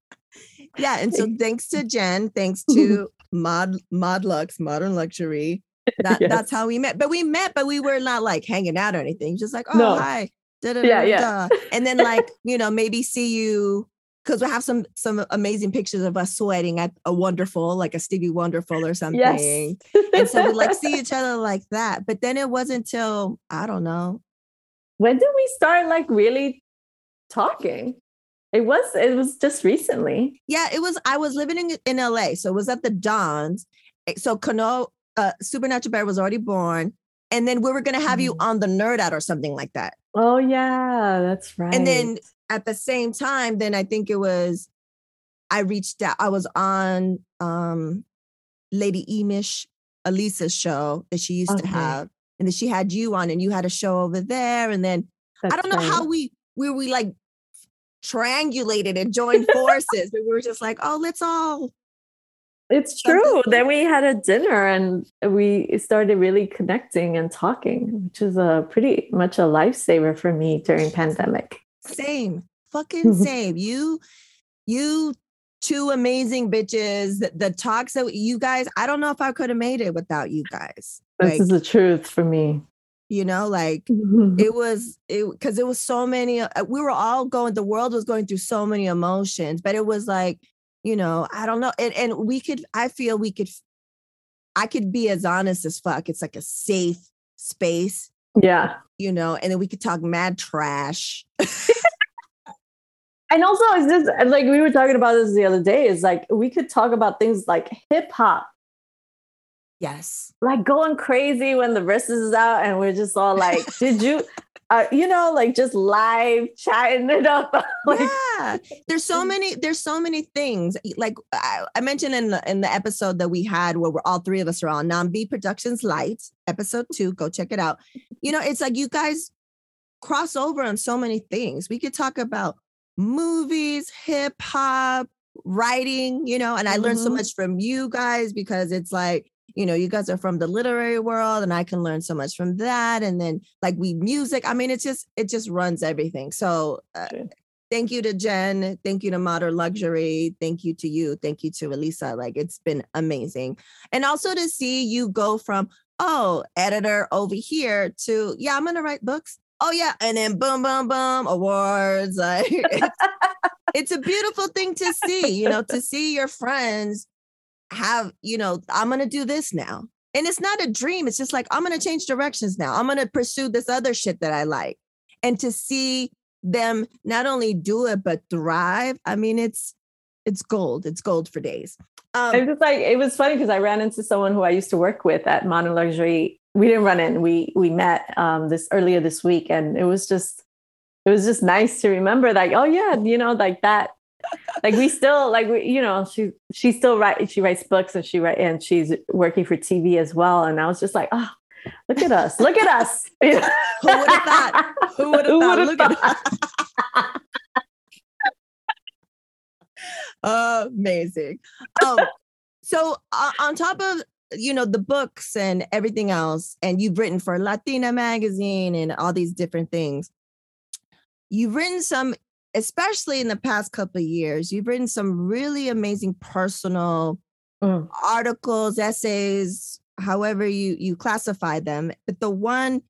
Yeah, and so thanks to Jen, thanks to Mod Mod Lux, Modern Luxury. That Yes. that's how we met. But we met, but we were not like hanging out or anything. Just like, oh No. hi. Yeah, yeah. da-da-da-da-da. And then like, you know, maybe see you because we have some some amazing pictures of us sweating at a wonderful, like a Stevie Wonderful or something. Yes. And so we like see each other like that. But then it wasn't until I don't know. when did we start like really talking? It was it was just recently. Yeah, it was. I was living in, in LA, so it was at the Dons. Eh, So Kano, uh, Supernatural Bear was already born, and then we were gonna have you Mhm. on the Nerd Out or something like that. Oh yeah, that's right. And then at the same time, then I think it was, I reached out. I was on um, Lady Emish, Elisa's show that she used to have, and then she had you on, and you had a show over there, and then I don't know how we we we like triangulated and joined forces, but we were just like, oh, let's all It's true. Then we had a dinner and we started really connecting and talking, which is a pretty much a lifesaver for me during pandemic. Same. Fucking same. You, you two amazing bitches. The, the talks that you guys, I don't know if I could have made it without you guys. This Like, is the truth for me. you know, like it was it because it was so many. Uh, we were all going. The world was going through so many emotions, but it was like, you know, I don't know, and and we could. I feel we could. I could be as honest as fuck. It's like a safe space. Yeah. You know, and then we could talk mad trash. and also it's just like we were talking about this the other day is like we could talk about things like hip hop yes like going crazy when the verses is out and we're just all like did you uh, you know like just live chatting it up. Like, yeah. There's so many there's so many things. Like I, I, mentioned in the in the episode that we had where we're all three of us are on nambi productions Light episode two. Go check it out. You know it's like you guys cross over on so many things. We could talk about movies, hip hop, writing, you know, and I mm-hmm. learned so mm-hmm. much from you guys because it's like, you know, you guys are from the literary world and I can learn so much from that. And then like we music, I mean, it's just, it just runs everything. So uh, thank you to Jen. Thank you to Modern Luxury. Thank you to you. Thank you to Elisa. Like it's been amazing. And also to see you go from, oh, editor over here to, yeah, I'm going to write books oh yeah, and then boom, boom, boom, awards. Like it's a beautiful thing to see, you know, to see your friends have, you know, I'm gonna do this now. And it's not a dream. It's just like I'm gonna change directions now. I'm gonna pursue this other shit that I like. And to see them not only do it but thrive, I mean, it's it's gold. It's gold for days. Um, it was like it was funny because I ran into someone who I used to work with at Modern Luxury we didn't run in. We we met um, this earlier this week, and it was just it was just nice to remember, like, oh yeah, you know, like that. Like we still like we, you know she she still write she writes books and she write and she's working for TV as well. And I was just like oh look at us look at us. Who would have thought? Who would have thought? Look thought? amazing. Um so uh, on top of you know the books and everything else and you've written for latina magazine and all these different things you've written some especially in the past couple of years you've written some really amazing personal mm. articles essays however you you classify them but the one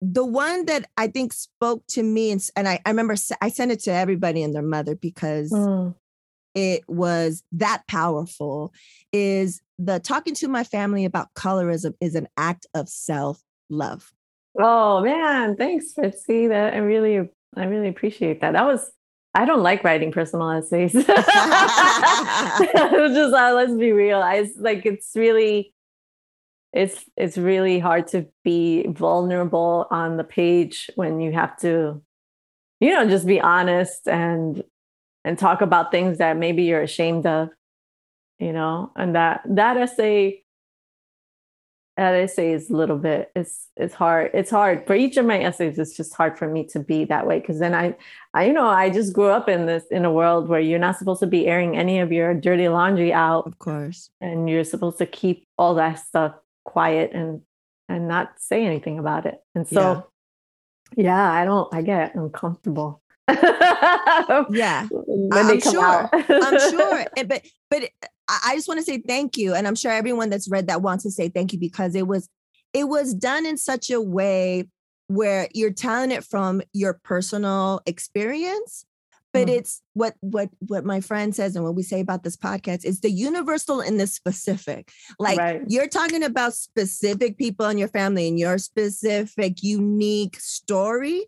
the one that i think spoke to me and, and I, I remember i sent it to everybody and their mother because mm. it was that powerful is the talking to my family about colorism is an act of self love. Oh man, thanks for seeing that. I really, I really appreciate that. That was. I don't like writing personal essays. just uh, let's be real. I like it's really, it's it's really hard to be vulnerable on the page when you have to, you know, just be honest and and talk about things that maybe you're ashamed of you know and that that essay that essay is a little bit it's it's hard it's hard. For each of my essays it's just hard for me to be that way. Because then I, I you know i just grew up in this in a world where you're not supposed to be airing any of your dirty laundry out. Of course. And you're supposed to keep all that stuff quiet and and not say anything about it. And so yeah, yeah i don't i get uncomfortable yeah when I'm come sure. out i'm sure but but I just want to say thank you. And I'm sure everyone that's read that wants to say thank you because it was it was done in such a way where you're telling it from your personal experience but mm. it's what what what my friend says and what we say about this podcast is the universal and the specific like right. you're talking about specific people in your family and your specific unique story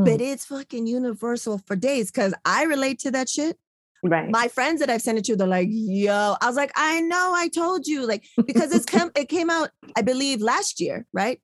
mm. but it's fucking universal for days because i relate to that shit Right. My friends that I've sent it to, they're like, yo, I was like, I know, I told you. Like, because it's come, it came out, I believe, last year, right?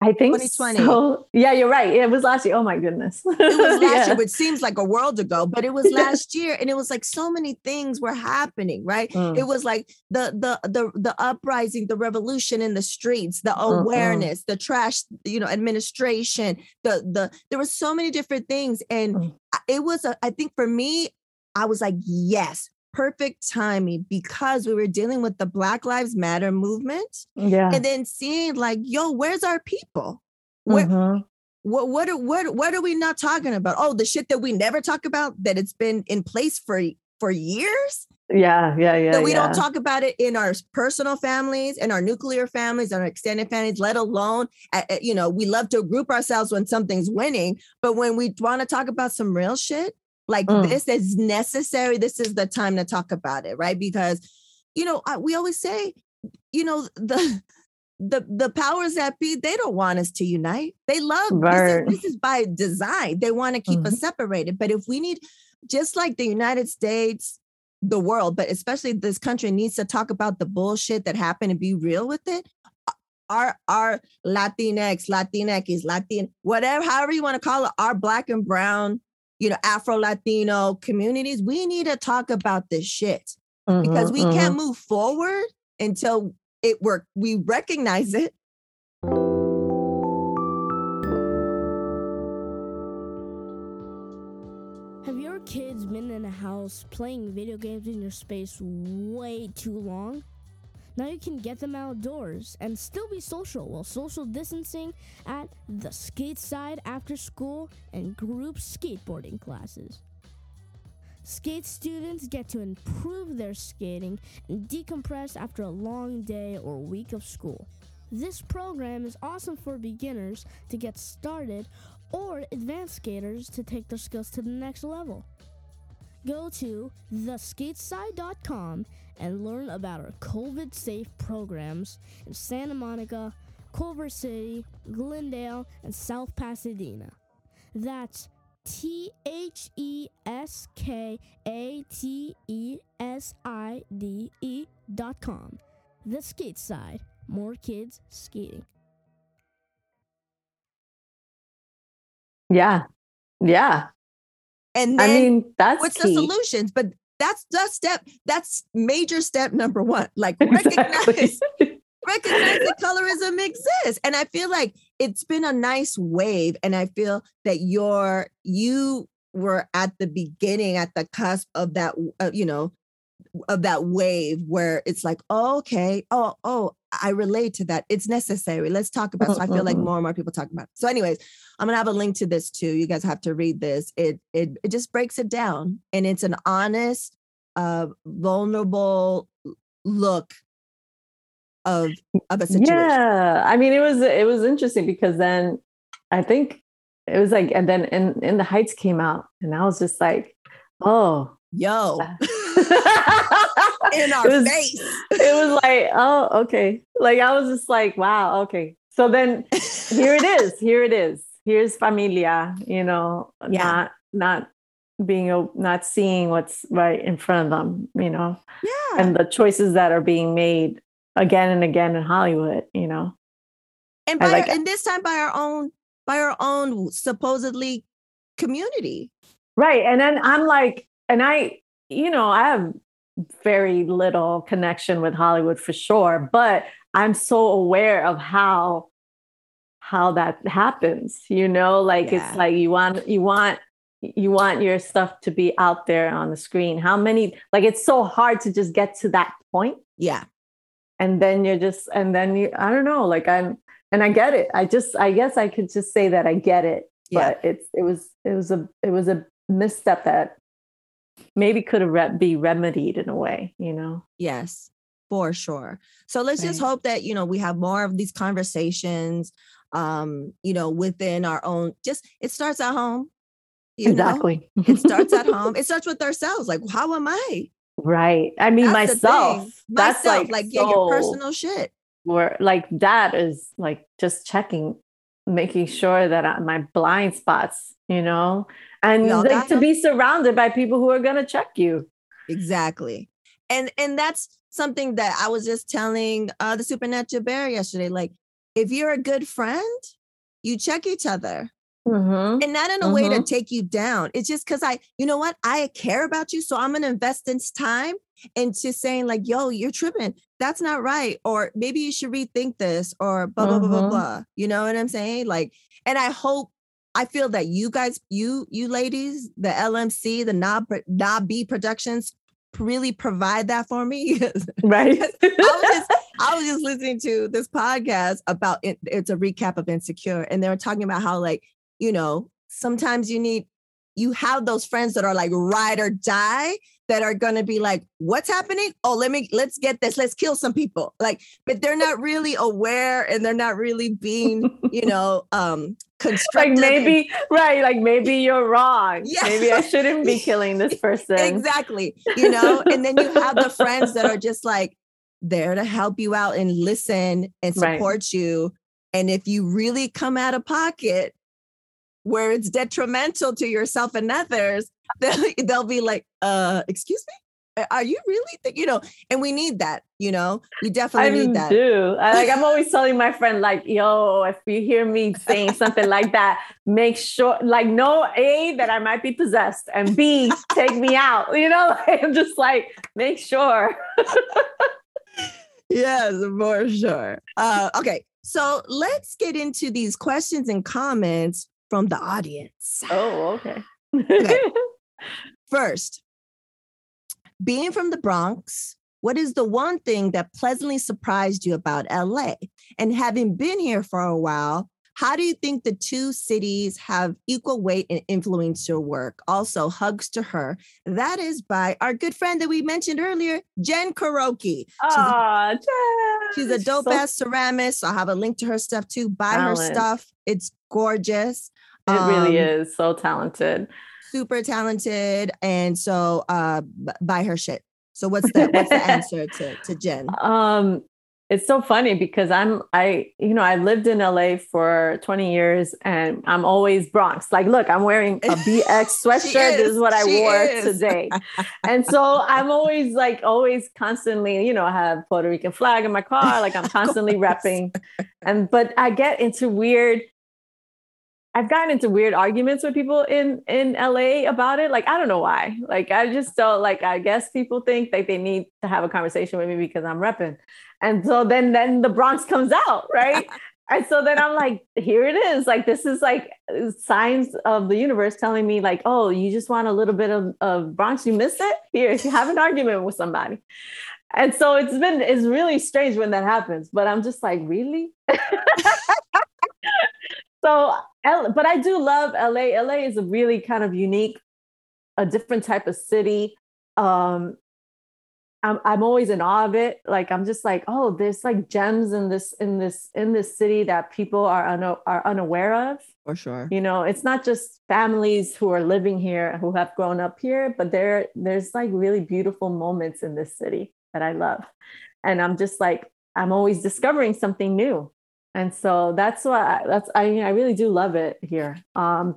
I think 2020. So. Yeah, you're right. It was last year. Oh my goodness. it was last yeah. year, which seems like a world ago, but it was last year. And it was like so many things were happening, right? Mm. It was like the the the the uprising, the revolution in the streets, the awareness, mm the trash, you know, administration, the the there were so many different things. And mm. it was a, I think for me, I was like, yes, perfect timing because we were dealing with the Black Lives Matter movement. Yeah. And then seeing like, yo, where's our people? Where, mm-hmm. What what are what what are we not talking about? Oh, the shit that we never talk about that it's been in place for for years. Yeah, yeah, yeah. that we yeah. don't talk about it in our personal families and our nuclear families and our extended families, let alone, you know, we love to group ourselves when something's winning. But when we want to talk about some real shit, like Mm. this is necessary, this is the time to talk about it, right? Because, you know, I, we always say, you know, the, the the powers that be, they don't want us to unite. They love this is, this is by design. They want to keep us separated. But if we need, just like the United States, the world, but especially this country needs to talk about the bullshit that happened and be real with it. Our our Latinx, Latinx, Latin, whatever, however you want to call it, our black and brown, you know, Afro Latino communities, we need to talk about this shit because Mhm, we mhm. can't move forward until it work. We recognize it. Have your kids been in a house playing video games in your space way too long? Now you can get them outdoors and still be social while social distancing at the skate side after school and group skateboarding classes. Skate students get to improve their skating and decompress after a long day or week of school. This program is awesome for beginners to get started or advanced skaters to take their skills to the next level. Go to theskateside.com and learn about our COVID safe programs in Santa Monica, Culver City, Glendale, and South Pasadena. That's T H E S K A T E S I D E dot com. The Skate Side. More kids skating. Yeah, yeah. And I mean, that's what's key. the solutions? But that's the step. That's major step number one. Like recognize Exactly. recognize that colorism exists and i feel like it's been a nice wave and i feel that you're you were at the beginning at the cusp of that uh, you know of that wave where it's like oh, okay. Oh oh i relate to that. It's necessary. Let's talk about it. so i feel like more and more people talk about it. So anyways i'm gonna have a link to this too. You guys have to read this. It it, it just breaks it down and it's an honest uh vulnerable look of of a situation. Yeah, I mean, it was it was interesting because then I think it was like, and then in in the Heights came out, and I was just like, oh, yo in our it was, face It was like, oh, okay. Like I was just like, wow, okay. So then here it is. Here it is. Here's familia. You know, Yeah. not not being a, not seeing what's right in front of them. You know, yeah and the choices that are being made again and again in Hollywood. You know. and by like our, and this time by our own by our own supposedly community Right. And then I'm like, and I, you know, I have very little connection with Hollywood for sure, but I'm so aware of how how that happens, you know, like Yeah. it's like you want you want you want your stuff to be out there on the screen. How many like it's so hard to just get to that point yeah and then you're just and then you I don't know, like I'm and I get it. I just I guess I could just say that I get it Yeah. but it's it was it was a it was a misstep that maybe could have re- be remedied in a way you know? Yes for sure. So let's just hope that you know we have more of these conversations um you know within our own just it starts at home exactly. It starts at home. It starts with ourselves like how am i? Right. I mean That's myself. That's myself like like yeah your personal shit. Or like that is like just checking making sure that I, my blind spots you know and like to be surrounded by people who are going to check you Exactly. And and that's something that I was just telling uh the supernatural bear yesterday. Like, if you're a good friend, you check each other. Mhm. And not in a way to Mhm. take you down. It's just because I, you know what, I care about you. So I'm gonna invest this time into saying, like, yo, you're tripping. That's not right. Or maybe you should rethink this, or blah, blah, blah, blah, Mhm. blah. You know what I'm saying? Like, and I hope I feel that you guys, you, you ladies, the LMC, the Knob Knob B Productions really provide that for me. right I was just I was just listening to this podcast about it. It's a recap of Insecure, and they were talking about how, like, you know, sometimes you need you have those friends that are like ride or die that are going to be like, what's happening? Oh, let me, let's get this. Let's kill some people. Like, but they're not really aware and they're not really being, you know, um. Like maybe, right. Like maybe you're wrong. Yeah. Maybe I shouldn't be killing this person. exactly. You know, and then you have the friends that are just like there to help you out and listen and Right. support you. And if you really come out of pocket where it's detrimental to yourself and others, they'll, they'll be like, uh, excuse me? Are you really? Think, you know, and we need that, you know, we I definitely need that. do. I, like I'm always telling my friend, like, yo, if you hear me saying something like that, make sure, like, know A, that I might be possessed, and B, take me out. You know, I'm just like, make sure. Yes, for sure. Uh, okay, so let's get into these questions and comments from the audience. Oh, okay. Okay. First, being from the Bronx, what is the one thing that pleasantly surprised you about LA? And having been here for a while, how do you think the two cities have equal weight and influence your work? Also, hugs to her. That is by our good friend that we mentioned earlier, Jen Kuroki. Aw, Jen. She's a dope So- ass ceramist. I'll have a link to her stuff too. Buy her stuff. It's gorgeous. It really Um, is so talented. Super talented. And so uh b- buy her shit. So what's the what's the answer to, to Jen? Um, it's so funny because I'm I you know I've lived in LA for 20 years and I'm always Bronx. Like, look, I'm wearing a BX sweatshirt. this is, is what I wore is. today, and so I'm always like always constantly you know I have Puerto Rican flag in my car. Like I'm constantly repping, and but I get into weird. I've gotten into weird arguments with people in in LA about it. Like I don't know why. Like I just don't like. I guess people think like they need to have a conversation with me because I'm repping, and so then then the Bronx comes out, right? and so then I'm like, here it is. Like this is like signs of the universe telling me like, oh, you just want a little bit of, of Bronx. You miss it. Here, you have an argument with somebody. And so it's been it's really strange when that happens. But I'm just like, really? so L- but I do love LA. LA is a really kind of unique, a different type of city. Um, I'm I'm always in awe of it. Like I'm just like, oh, there's like gems in this in this in this city that people are una- are unaware of. For sure. You know, it's not just families who are living here who have grown up here, but there there's like really beautiful moments in this city that I love, and I'm just like I'm always discovering something new, and so that's why that's I mean, I really do love it here. Um,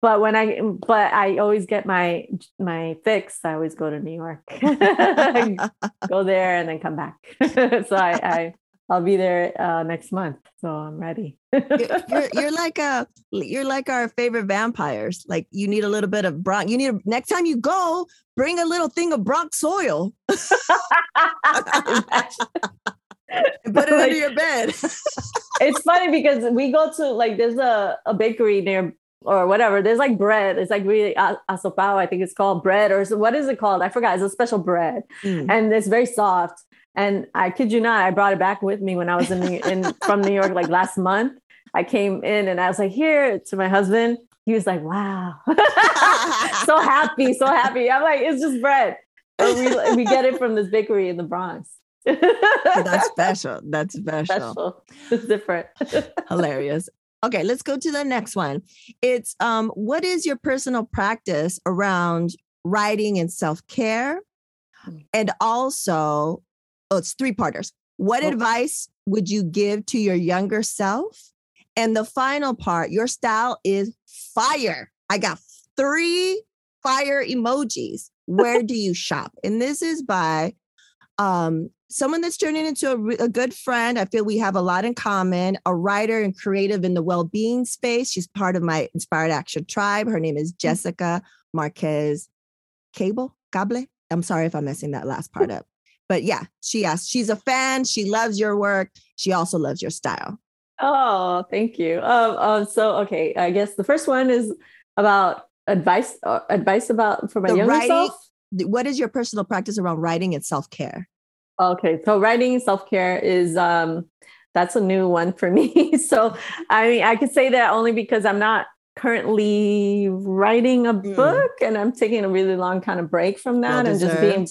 but when I but I always get my my fix. I always go to New York, go there, and then come back. so I, I I'll be there uh, next month. So I'm ready. you're, you're, you're like a you're like our favorite vampires. Like you need a little bit of Bronx. You need a, next time you go, bring a little thing of Bronx soil and put it Like- under your bed. it's funny because we go to like there's a, a bakery near or whatever. There's like bread. It's like really asopao, I think it's called bread or so, what is it called? I forgot. It's a special bread Mm. and it's very soft. And I kid you not, I brought it back with me when I was in, in from New York like last month. I came in and I was like, here to my husband. He was like, wow, so happy, so happy. I'm like, it's just bread. We, we get it from this bakery in the Bronx. That's special. That's special. special. It's different. Hilarious. Okay, let's go to the next one. It's um, what is your personal practice around writing and self-care? Mm. And also, oh, it's three parters. What Oh. advice would you give to your younger self? And the final part, your style is fire. I got three fire emojis. Where do you shop? And this is by um, someone that's turning into a, a good friend. I feel we have a lot in common. A writer and creative in the well-being space. She's part of my Inspired Action tribe. Her name is Jessica Marquez Cable Cable. I'm sorry if I'm messing that last part up. But yeah, she asked. She's a fan. She loves your work. She also loves your style. Oh, thank you. Um, um, so okay, I guess the first one is about advice. Uh, advice about for my The younger writing- self. What is your personal practice around writing and self-care? Okay, so writing self care is um, that's a new one for me. so I mean, I could say that only because I'm not currently writing a Mm. book and I'm taking a really long kind of break from that and just being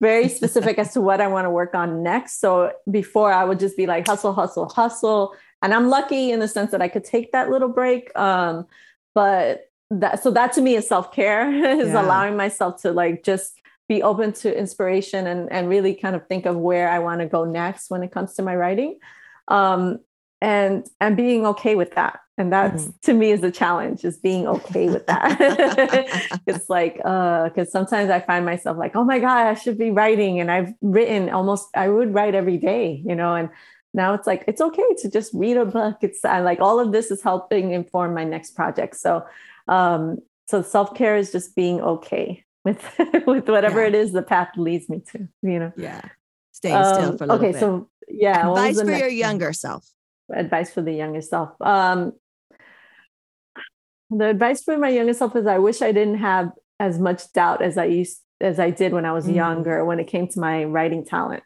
very specific as to what I want to work on next. So before I would just be like hustle, hustle, hustle. And I'm lucky in the sense that I could take that little break. Um, but that so that to me is self-care is Yeah. allowing myself to like just be open to inspiration and and really kind of think of where I want to go next when it comes to my writing. Um, and and being okay with that. And that's to me is a challenge, is being okay with that. it's like uh because sometimes I find myself like, oh my God, I should be writing. And I've written almost I would write every day, you know, and now it's like it's okay to just read a book. It's I like all of this is helping inform my next project. So um so self-care is just being okay with with whatever Yeah. it is the path leads me to, you know. Yeah. Staying still Um, for a little okay, bit. so yeah, Advice for your younger self. advice for the younger self. Um, the advice for my younger self is I wish I didn't have as much doubt as I used as I did when I was Mm. younger when it came to my writing talent.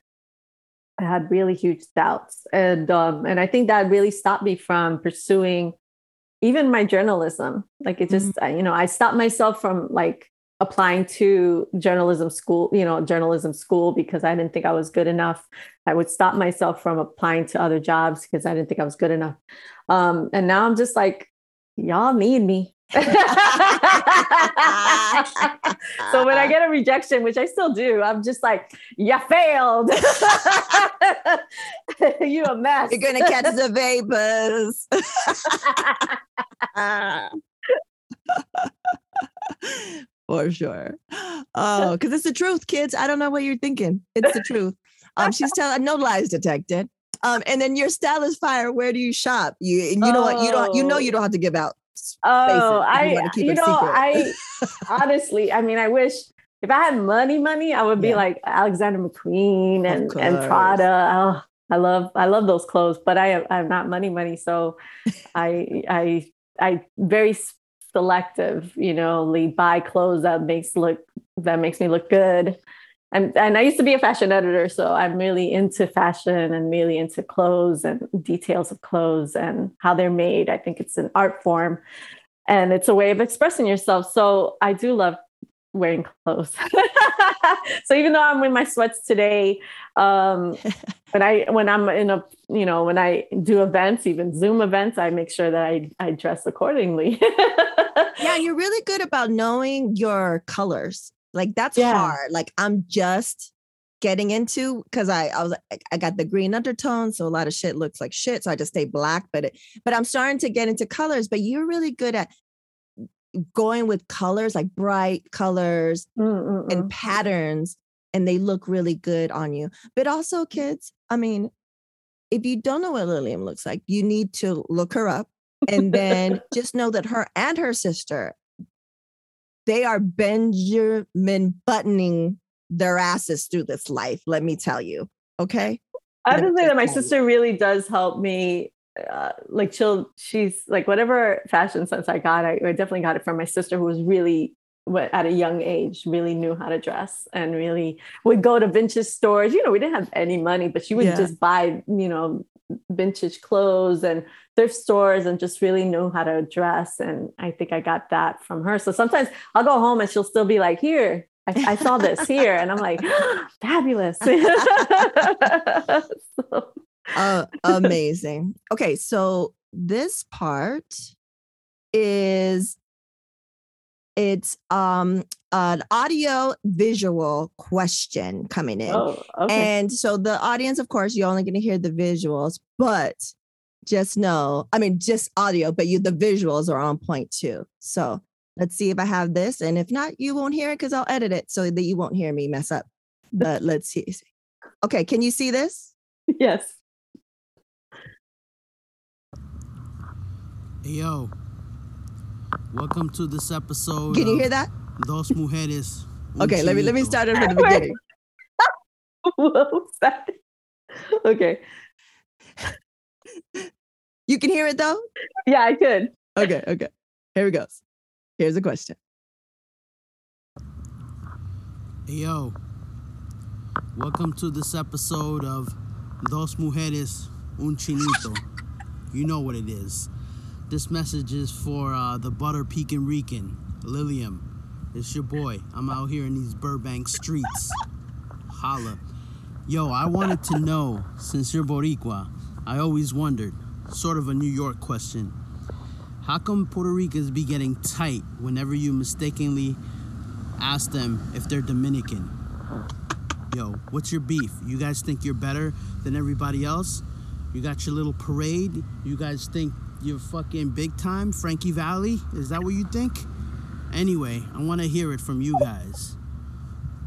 I had really huge doubts, and um, and I think that really stopped me from pursuing even my journalism. Like it just, I- you know, I stopped myself from like applying to journalism school, you know, journalism school because I didn't think I was good enough. I would stop myself from applying to other jobs because I didn't think I was good enough. Um, and now I'm just like, y'all need me. so when I get a rejection, which I still do, I'm just like, you failed. you a mess. You're gonna catch the vapors. For sure. Oh, because it's the truth, kids. I don't know what you're thinking. It's the truth. Um, she's telling no lies detected. Um, and then your style is fire. Where do you shop? You and you know what? You don't. You know you don't have to give out. Oh, if you I, you know. I honestly, I mean, I wish if I had money, money, I would be Yeah. like Alexander McQueen and, and. Prada. Oh, I love, I love those clothes, but I am, I'm not money, money. So I, I, I very selective, you know, buy clothes that makes look, that makes me look good. And, and I used to be a fashion editor, so I'm really into fashion and really into clothes and details of clothes and how they're made. I think it's an art form and it's a way of expressing yourself. So I do love wearing clothes. so even though I'm in my sweats today, um, when I when I'm in a you know when I do events, even Zoom events, I make sure that I I dress accordingly. Yeah, you're really good about knowing your colors. Like that's Yeah. hard. Like I'm just getting into because I I was I got the green undertone, so a lot of shit looks like shit. So I just stay black. But it, but I'm starting to get into colors. But you're really good at going with colors, like bright colors Mm, mm, and patterns, and they look really good on you. But also, kids, I mean, if you don't know what Lilliam looks like, you need to look her up and then just know that her and her sister, they are Benjamin buttoning their asses through this life. Let me tell you. Okay. I have to say that my just tell you. sister really does help me. Uh, like she'll, she's like whatever fashion sense I got, I, I definitely got it from my sister who was really at a young age really knew how to dress and really would go to vintage stores. You know, we didn't have any money, but she would Yeah. just buy, you know, vintage clothes and thrift stores and just really knew how to dress. And I think I got that from her. So sometimes I'll go home and she'll still be like, here, I, I saw this here. And I'm like, fabulous. So- Uh, amazing. Okay, so this part is it's um an audio visual question coming in. oh, okay. And so the audience, of course, you're only going to hear the visuals, but just know, I mean, just audio, but you the visuals are on point too. So let's see if I have this. And if not, you won't hear it because I'll edit it so that you won't hear me mess up. But let's see. Okay, can you see this? yes. Hey, yo, welcome to this episode. Can you hear that? Dos mujeres. Okay, let me let me start it from the beginning. what was that? Okay. You can hear it though? Yeah, I could. Okay, okay. Here we goes. Here's a question. Hey, yo, welcome to this episode of Dos mujeres, un chinito. You know what it is. This message is for uh, the Butter Pecan Rican, Lilliam. It's your boy. I'm out here in these Burbank streets. Holla. Yo, I wanted to know, since you're Boricua, I always wondered, sort of a New York question. How come Puerto Ricans be getting tight whenever you mistakenly ask them if they're Dominican? Yo, what's your beef? You guys think you're better than everybody else? You got your little parade? You guys think you're fucking big time? Frankie Valli? Is that what you think? Anyway, I want to hear it from you guys.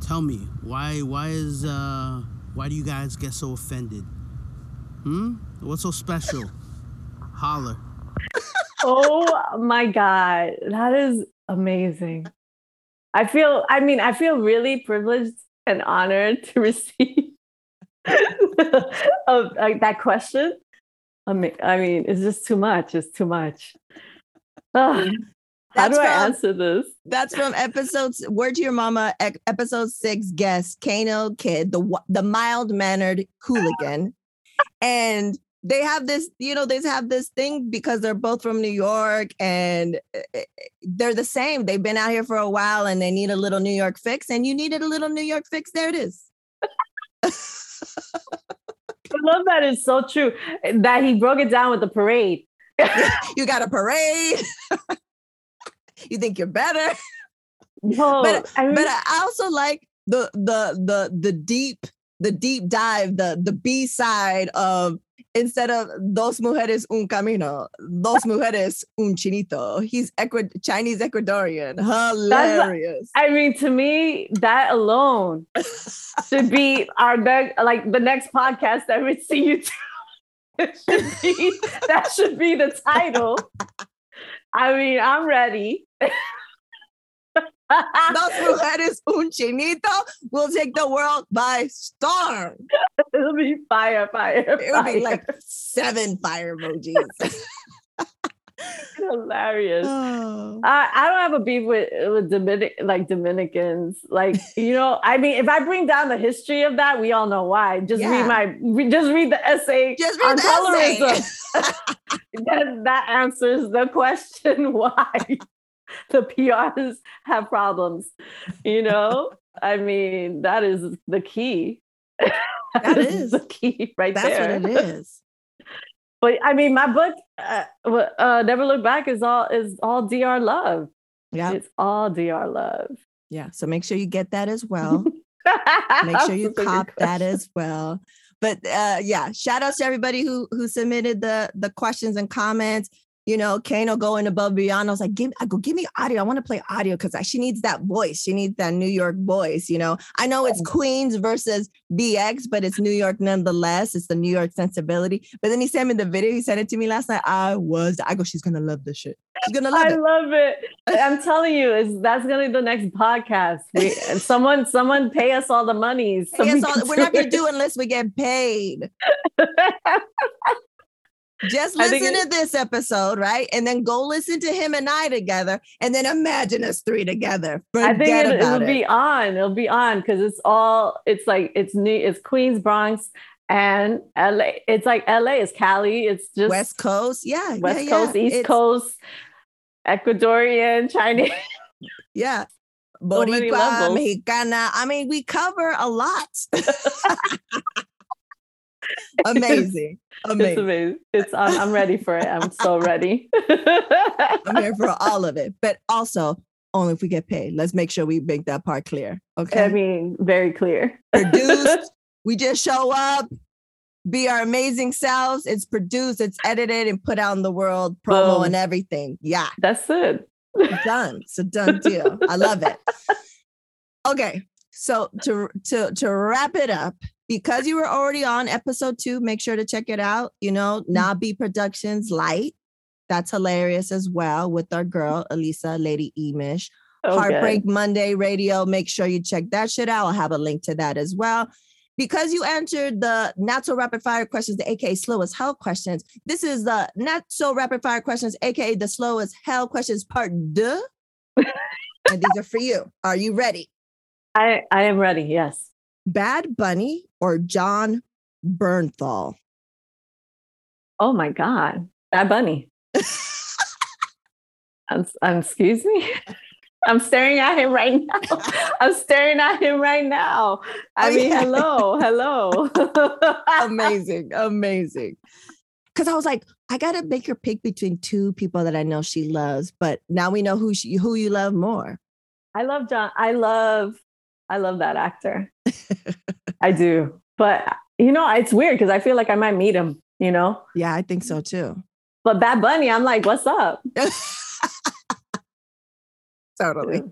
Tell me, why why is uh why do you guys get so offended? Hmm? What's so special? Holler. oh my god, that is amazing. I feel I mean, I feel really privileged and honored to receive of that question. I mean, I mean, it's just too much. It's too much. Ugh. How do I answer this? That's from episodes Word to Your Mama, episode six guest, Kano Kid, the the mild mannered hooligan. and they have this, you know, they have this thing because they're both from New York and eh, eh, they're the same. They've been out here for a while and they need a little New York fix. And you needed a little New York fix. There it is. I love that it's so true that he broke it down with the parade. you got a parade. you think you're better. No, but I mean, but I also like the the the the deep the deep dive the the B side of instead of dos mujeres un camino dos mujeres un chinito he's Chinese Ecuadorian hilarious I mean, to me, that alone should be our next, like the next podcast that we see you do. Should be, that should be the title. I mean, I'm ready. dos mujeres un chinito will take the world by storm It'll be fire, fire. it would be fire. like seven fire emojis hilarious. oh. I, I don't have a beef with with Dominic like Dominicans. Like you know, I mean, if I bring down the history of that, we all know why. Just Yeah. read my re, just read the essay just read on essay. colorism. that that answers the question why the PRs have problems. You know, I mean, that is the key. That is is. the key right that's there. what it is But I mean, my book, uh, uh, Never Look Back, is all is all Dr. Love. yeah It's all Dr. Love. yeah so make sure you get that as well make sure you That's cop that as well but uh yeah shout outs to everybody who who submitted the the questions and comments you know kano going above beyond. I was like give i go give me audio. I want to play audio because she needs that voice. She needs that new york voice you know? I know it's queens versus bx but it's new york nonetheless. It's the new york sensibility. But then he sent me the video. He sent it to me last night. I was i go she's gonna love this shit. She's gonna love I it. love it. I'm telling you, is that's gonna be the next podcast. We, someone, someone pay us all the money. so we all, we're not gonna it. do it unless we get paid Just listen to this episode, right? And then go listen to him and I together, and then imagine us three together. I Forget think it, it'll it. be on. It'll be on because it's all. It's like it's new. It's Queens, Bronx, and LA. It's like LA. It's Cali. It's just West Coast, yeah, West yeah. Coast, East It's- Coast, Ecuadorian, Chinese. yeah. So Boricua, levels. Mexicana. I mean, we cover a lot. amazing, It's amazing. amazing. It's. I'm, I'm ready for it. I'm so ready. I'm here for all of it, but also only if we get paid. Let's make sure we make that part clear. Okay. I mean, very clear. produced. we just show up, be our amazing selves. It's produced, it's edited, and put out in the world, promo Boom. and everything. Yeah, That's it. done. It's a done deal. I love it. Okay, so to to to wrap it up, because you were already on episode two, make sure to check it out. You know, mm-hmm. Nabi Productions Light. That's hilarious as well with our girl Elisa, Lady Emish. Oh, Heartbreak Monday Radio. Make sure you check that shit out. I'll have a link to that as well. Because you answered the not so rapid fire questions, the aka slow as hell questions. This is the not so rapid fire questions, aka the slow as hell questions part deux. and these are for you. Are you ready? I, I am ready. Yes. Bad Bunny or John Bernthal? Oh my God. Bad Bunny. I'm, I'm- um, excuse me. I'm staring at him right now. I'm staring at him right now. I Oh, mean, yeah. hello, hello. amazing, amazing. Because I was like, I gotta make her pick between two people that I know she loves, but now we know who she, who you love more. I love John. I love, I love that actor. I do. But you know, it's weird because I feel like I might meet him. You know, Yeah, I think so too. but Bad Bunny, I'm like, what's up? totally.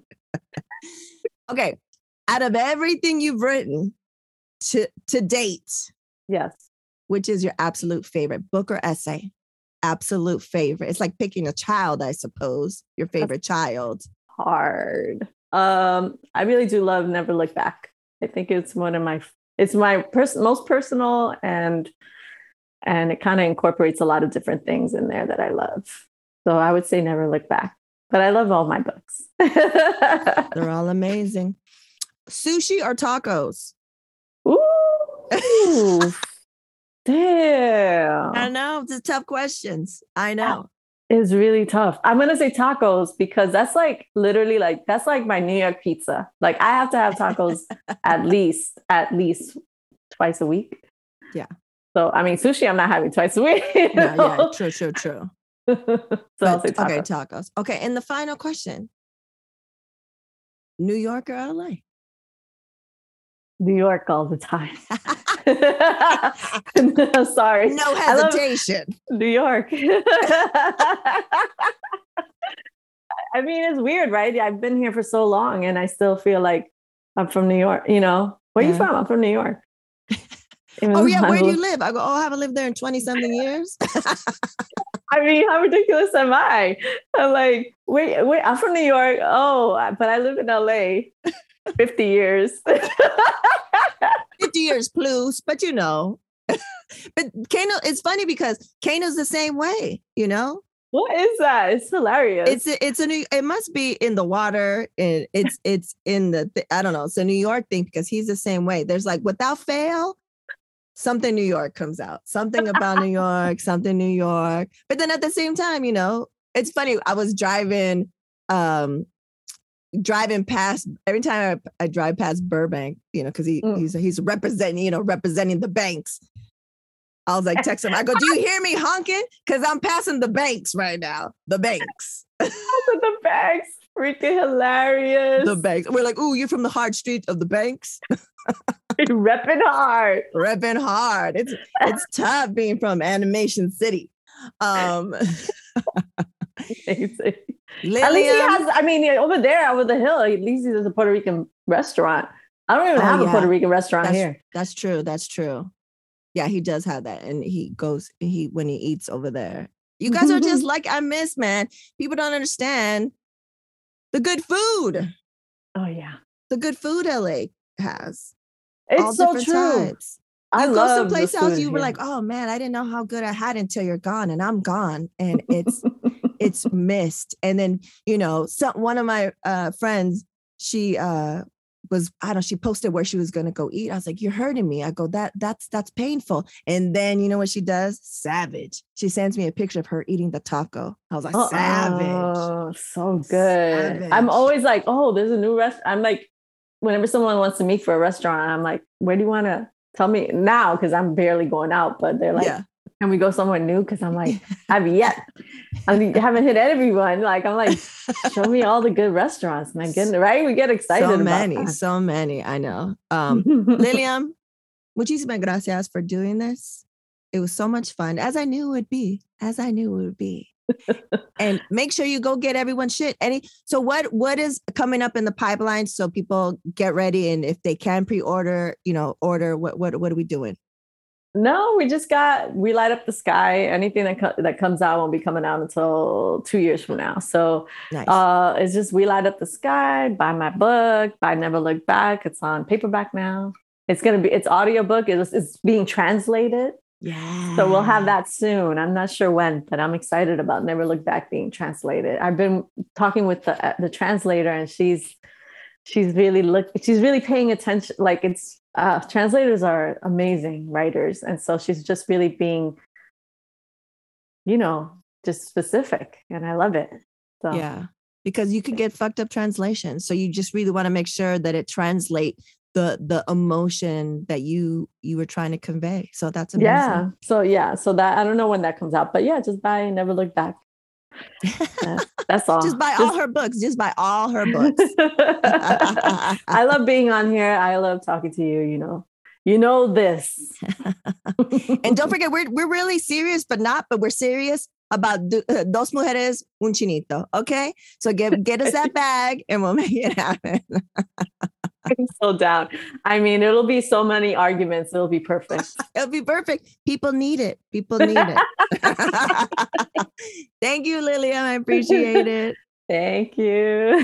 Okay. Out of everything you've written to to date, Yes. which is your absolute favorite book or essay? Absolute favorite. It's like picking a child, I suppose. Your favorite child. hard. Um, I really do love Never Look Back. I think it's one of my it's my pers- most personal and and it kind of incorporates a lot of different things in there that I love. So I would say Never Look Back. But I love all my books. They're all amazing. Sushi or tacos? Ooh. Damn. I know. It's a tough questions. I know. It's really tough. I'm gonna say tacos because that's like literally like that's like my New York pizza. Like I have to have tacos at least at least twice a week. Yeah. So I mean sushi I'm not having twice a week. Yeah, yeah, true, true, true. so I'll But- say tacos. okay, tacos. Okay, and the final question: New York or LA? New York all the time. Sorry. no hesitation. New York. I mean, it's weird, right? I've been here for so long and I still feel like I'm from New York. You know, where Yeah. you from? I'm from New York. Oh yeah, where do you live-? I go. Oh, I haven't lived there in twenty something years. I mean, how ridiculous am I? I'm like, wait, wait, I'm from New York. Oh, but I live in LA 50 years. Fifty years plus, but you know. but Kano, it's funny because Kano's the same way. You know, what is that? It's hilarious. it's a, it's a new. It must be in the water. And it's it's in the. I don't know. It's a New York thing because he's the same way. There's like without fail. Something New York comes out. Something about New York. Something New York. But then at the same time, you know, it's funny. I was driving, um, driving past every time I, I drive past Burbank, you know, because he Mm. he's he's representing, you know, representing the banks. I was like, text him. I go, do you hear me honking? Because I'm passing the banks right now. The banks. the bags. Freaking hilarious. The banks. We're like, ooh, you're from the hard street of the banks. repping hard. Repping hard. It's it's tough being from Animation City. Um Amazing. At least he has, I mean, over there, over the hill, at least there's a Puerto Rican restaurant. I don't even Oh, have a. Puerto Rican restaurant That's- here. That's true. That's true. Yeah, he does have that. And he goes, he when he eats over there. You guys are just like I miss, man. People don't understand the good food. Oh, yeah. The good food LA has. all It's so different true. types. I you go love someplace the else, you were like, oh man, I didn't know how good I had until you're gone, and I'm gone, and it's it's missed. And then you know, some one of my uh, friends, she uh, was I don't know, she posted where she was going to go eat. I was like, you're hurting me. I go that that's that's painful. And then you know what she does? Savage. She sends me a picture of her eating the taco. I was like, savage. Oh, so good. Savage. I'm always like, oh, there's a new restaurant. I'm like, whenever someone wants to meet for a restaurant, I'm like, where do you want to tell me now? Because I'm barely going out, but they're like, yeah, can we go somewhere new? Because I'm like, I've yet, I mean, haven't hit everyone. Like, I'm like, show me all the good restaurants. My goodness, right? We get excited so many, so many. I know. Um, Lilliam, muchísimas gracias for doing this. It was so much fun, as I knew it would be, as I knew it would be. and make sure you go get everyone shit. Any so what what is coming up in the pipeline so people get ready and if they can pre-order, you know, order what what what are we doing? No, we just got we light up the sky. Anything that co- that comes out won't be coming out until two years from now. So Nice. uh, it's just we light up the sky. Buy my book. Buy Never Look Back. It's on paperback now. It's gonna be it's audiobook. It's it's being translated. yeah. So we'll have that soon. I'm not sure when, but I'm excited about Never Look Back being translated. I've been talking with the uh, the translator, and she's she's really look she's really paying attention. Like it's uh, translators are amazing writers, and so she's just really being, you know, just specific, and I love it. So Yeah. Because you can get fucked up translations. So you just really want to make sure that it translate the the emotion that you you were trying to convey. So that's amazing. yeah. So yeah. So that I don't know when that comes out, but yeah, just buy and never look back. Yeah, that's all. just buy all her books. Just buy all her books. I love being on here. I love talking to you. You know, you know this. and don't forget, we're we're really serious, but not, but we're serious about do, uh, dos mujeres un chinito. Okay, so get get us that bag, and we'll make it happen. I'm so down. I mean, it'll be so many arguments. It'll be perfect. It'll be perfect. People need it. People need it. Thank you, Lilliam. I appreciate it. Thank you.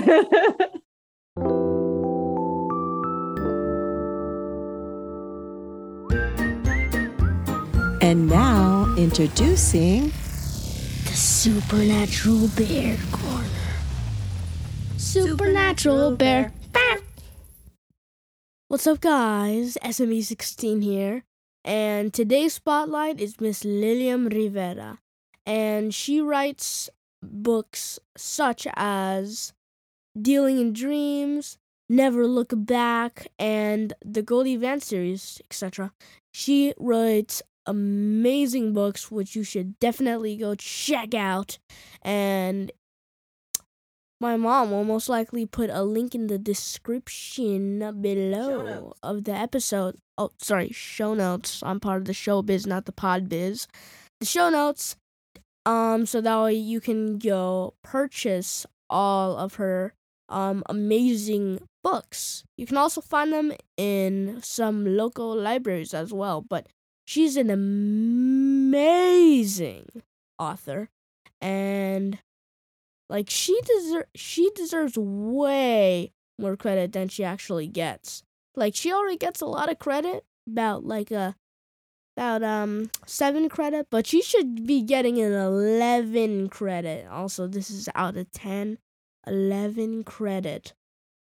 And now introducing The Supernatural Bear Corner. Supernatural Bear. What's up, guys? SME16 here. And today's spotlight is Miss Lilliam Rivera. And she writes books such as Dealing in Dreams, Never Look Back, and the Goldie Vance series, etc. She writes amazing books which you should definitely go check out. And my mom will most likely put a link in the description below of the episode. Oh sorry show notes. I'm part of the show biz not the pod biz. The show notes um so that way you can go purchase all of her um amazing books. You can also find them in some local libraries as well but she's an amazing author and like she deserves she deserves way more credit than she actually gets. Like she already gets a lot of credit about like a about um 7 credit but she should be getting an 11 credit. Also this is out of 10 11 credit.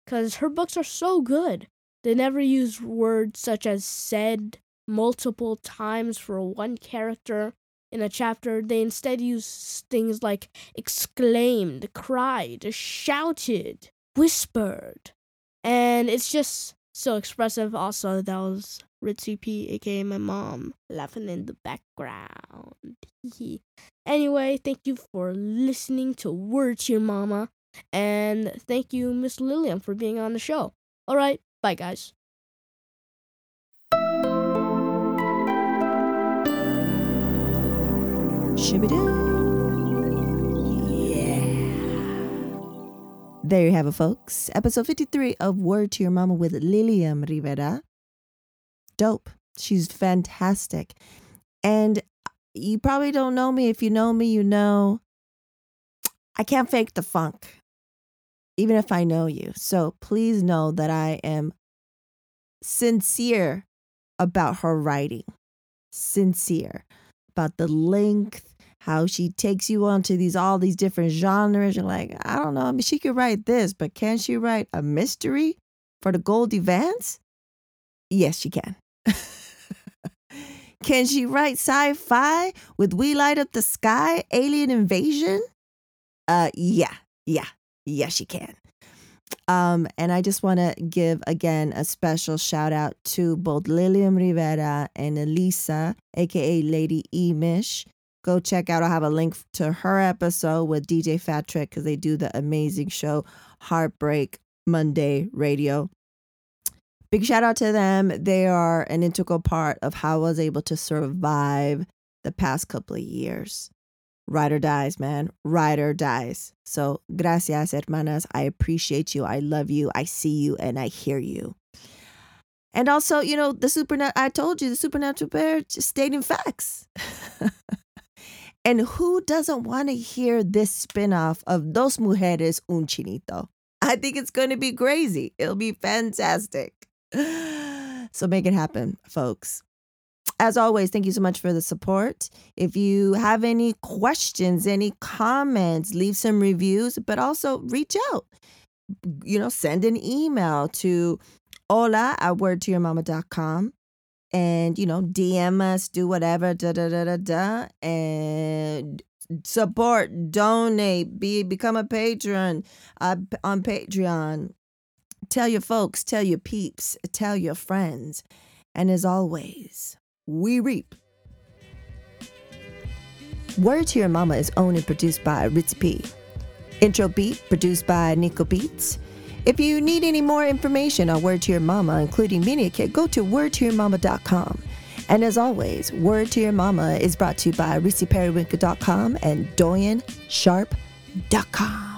Cuz her books are so good. They never use words such as said multiple times for one character in a chapter. They instead use things like exclaimed, cried, shouted, whispered. And it's just so expressive. Also, that was Ritzy P, aka my mom, laughing in the background. anyway, thank you for listening to Word to Your Mama. And thank you, Miss Lilliam, for being on the show. All right, bye, guys. There you have it, folks. Episode 53 of Word to Your Mama with Lilliam Rivera. Dope. She's fantastic. And you probably don't know me. If you know me, you know I can't fake the funk, even if I know you. So please know that I am sincere about her writing, sincere about the length, how she takes you onto these all these different genres. You're like, I don't know. I mean, she could write this, but can she write a mystery for the Goldie Vance? Yes, she can. can she write sci-fi with We Light Up the Sky, Alien Invasion? Uh yeah, yeah, yeah, she can. Um, and I just want to give again a special shout out to both Lilliam Rivera and Elisa, aka Lady Emish. Go check out. I'll have a link to her episode with DJ Fat Trick because they do the amazing show Heartbreak Monday Radio. Big shout out to them. They are an integral part of how I was able to survive the past couple of years. Ride or dies, man. Ride or dies. So, gracias, hermanas. I appreciate you. I love you. I see you and I hear you. And also, you know, the supernatural, I told you, the supernatural bear just stating facts. and who doesn't want to hear this spinoff of Dos Mujeres, Un Chinito? I think it's going to be crazy. It'll be fantastic. So make it happen, folks. As always, thank you so much for the support. If you have any questions, any comments, leave some reviews, but also reach out. You know, send an email to hola at wordtoyourmama.com and, you know, DM us, do whatever, da da da da da. And support, donate, be become a patron uh, on Patreon. Tell your folks, tell your peeps, tell your friends. And as always, we reap. Word to Your Mama is owned and produced by Ritz P. Intro beat produced by Nico Beats. If you need any more information on Word to Your Mama, including Media Kit, go to wordtoyourmama.com. And as always, Word to Your Mama is brought to you by RissyPeriwinkle.com and DoyenSharp.com.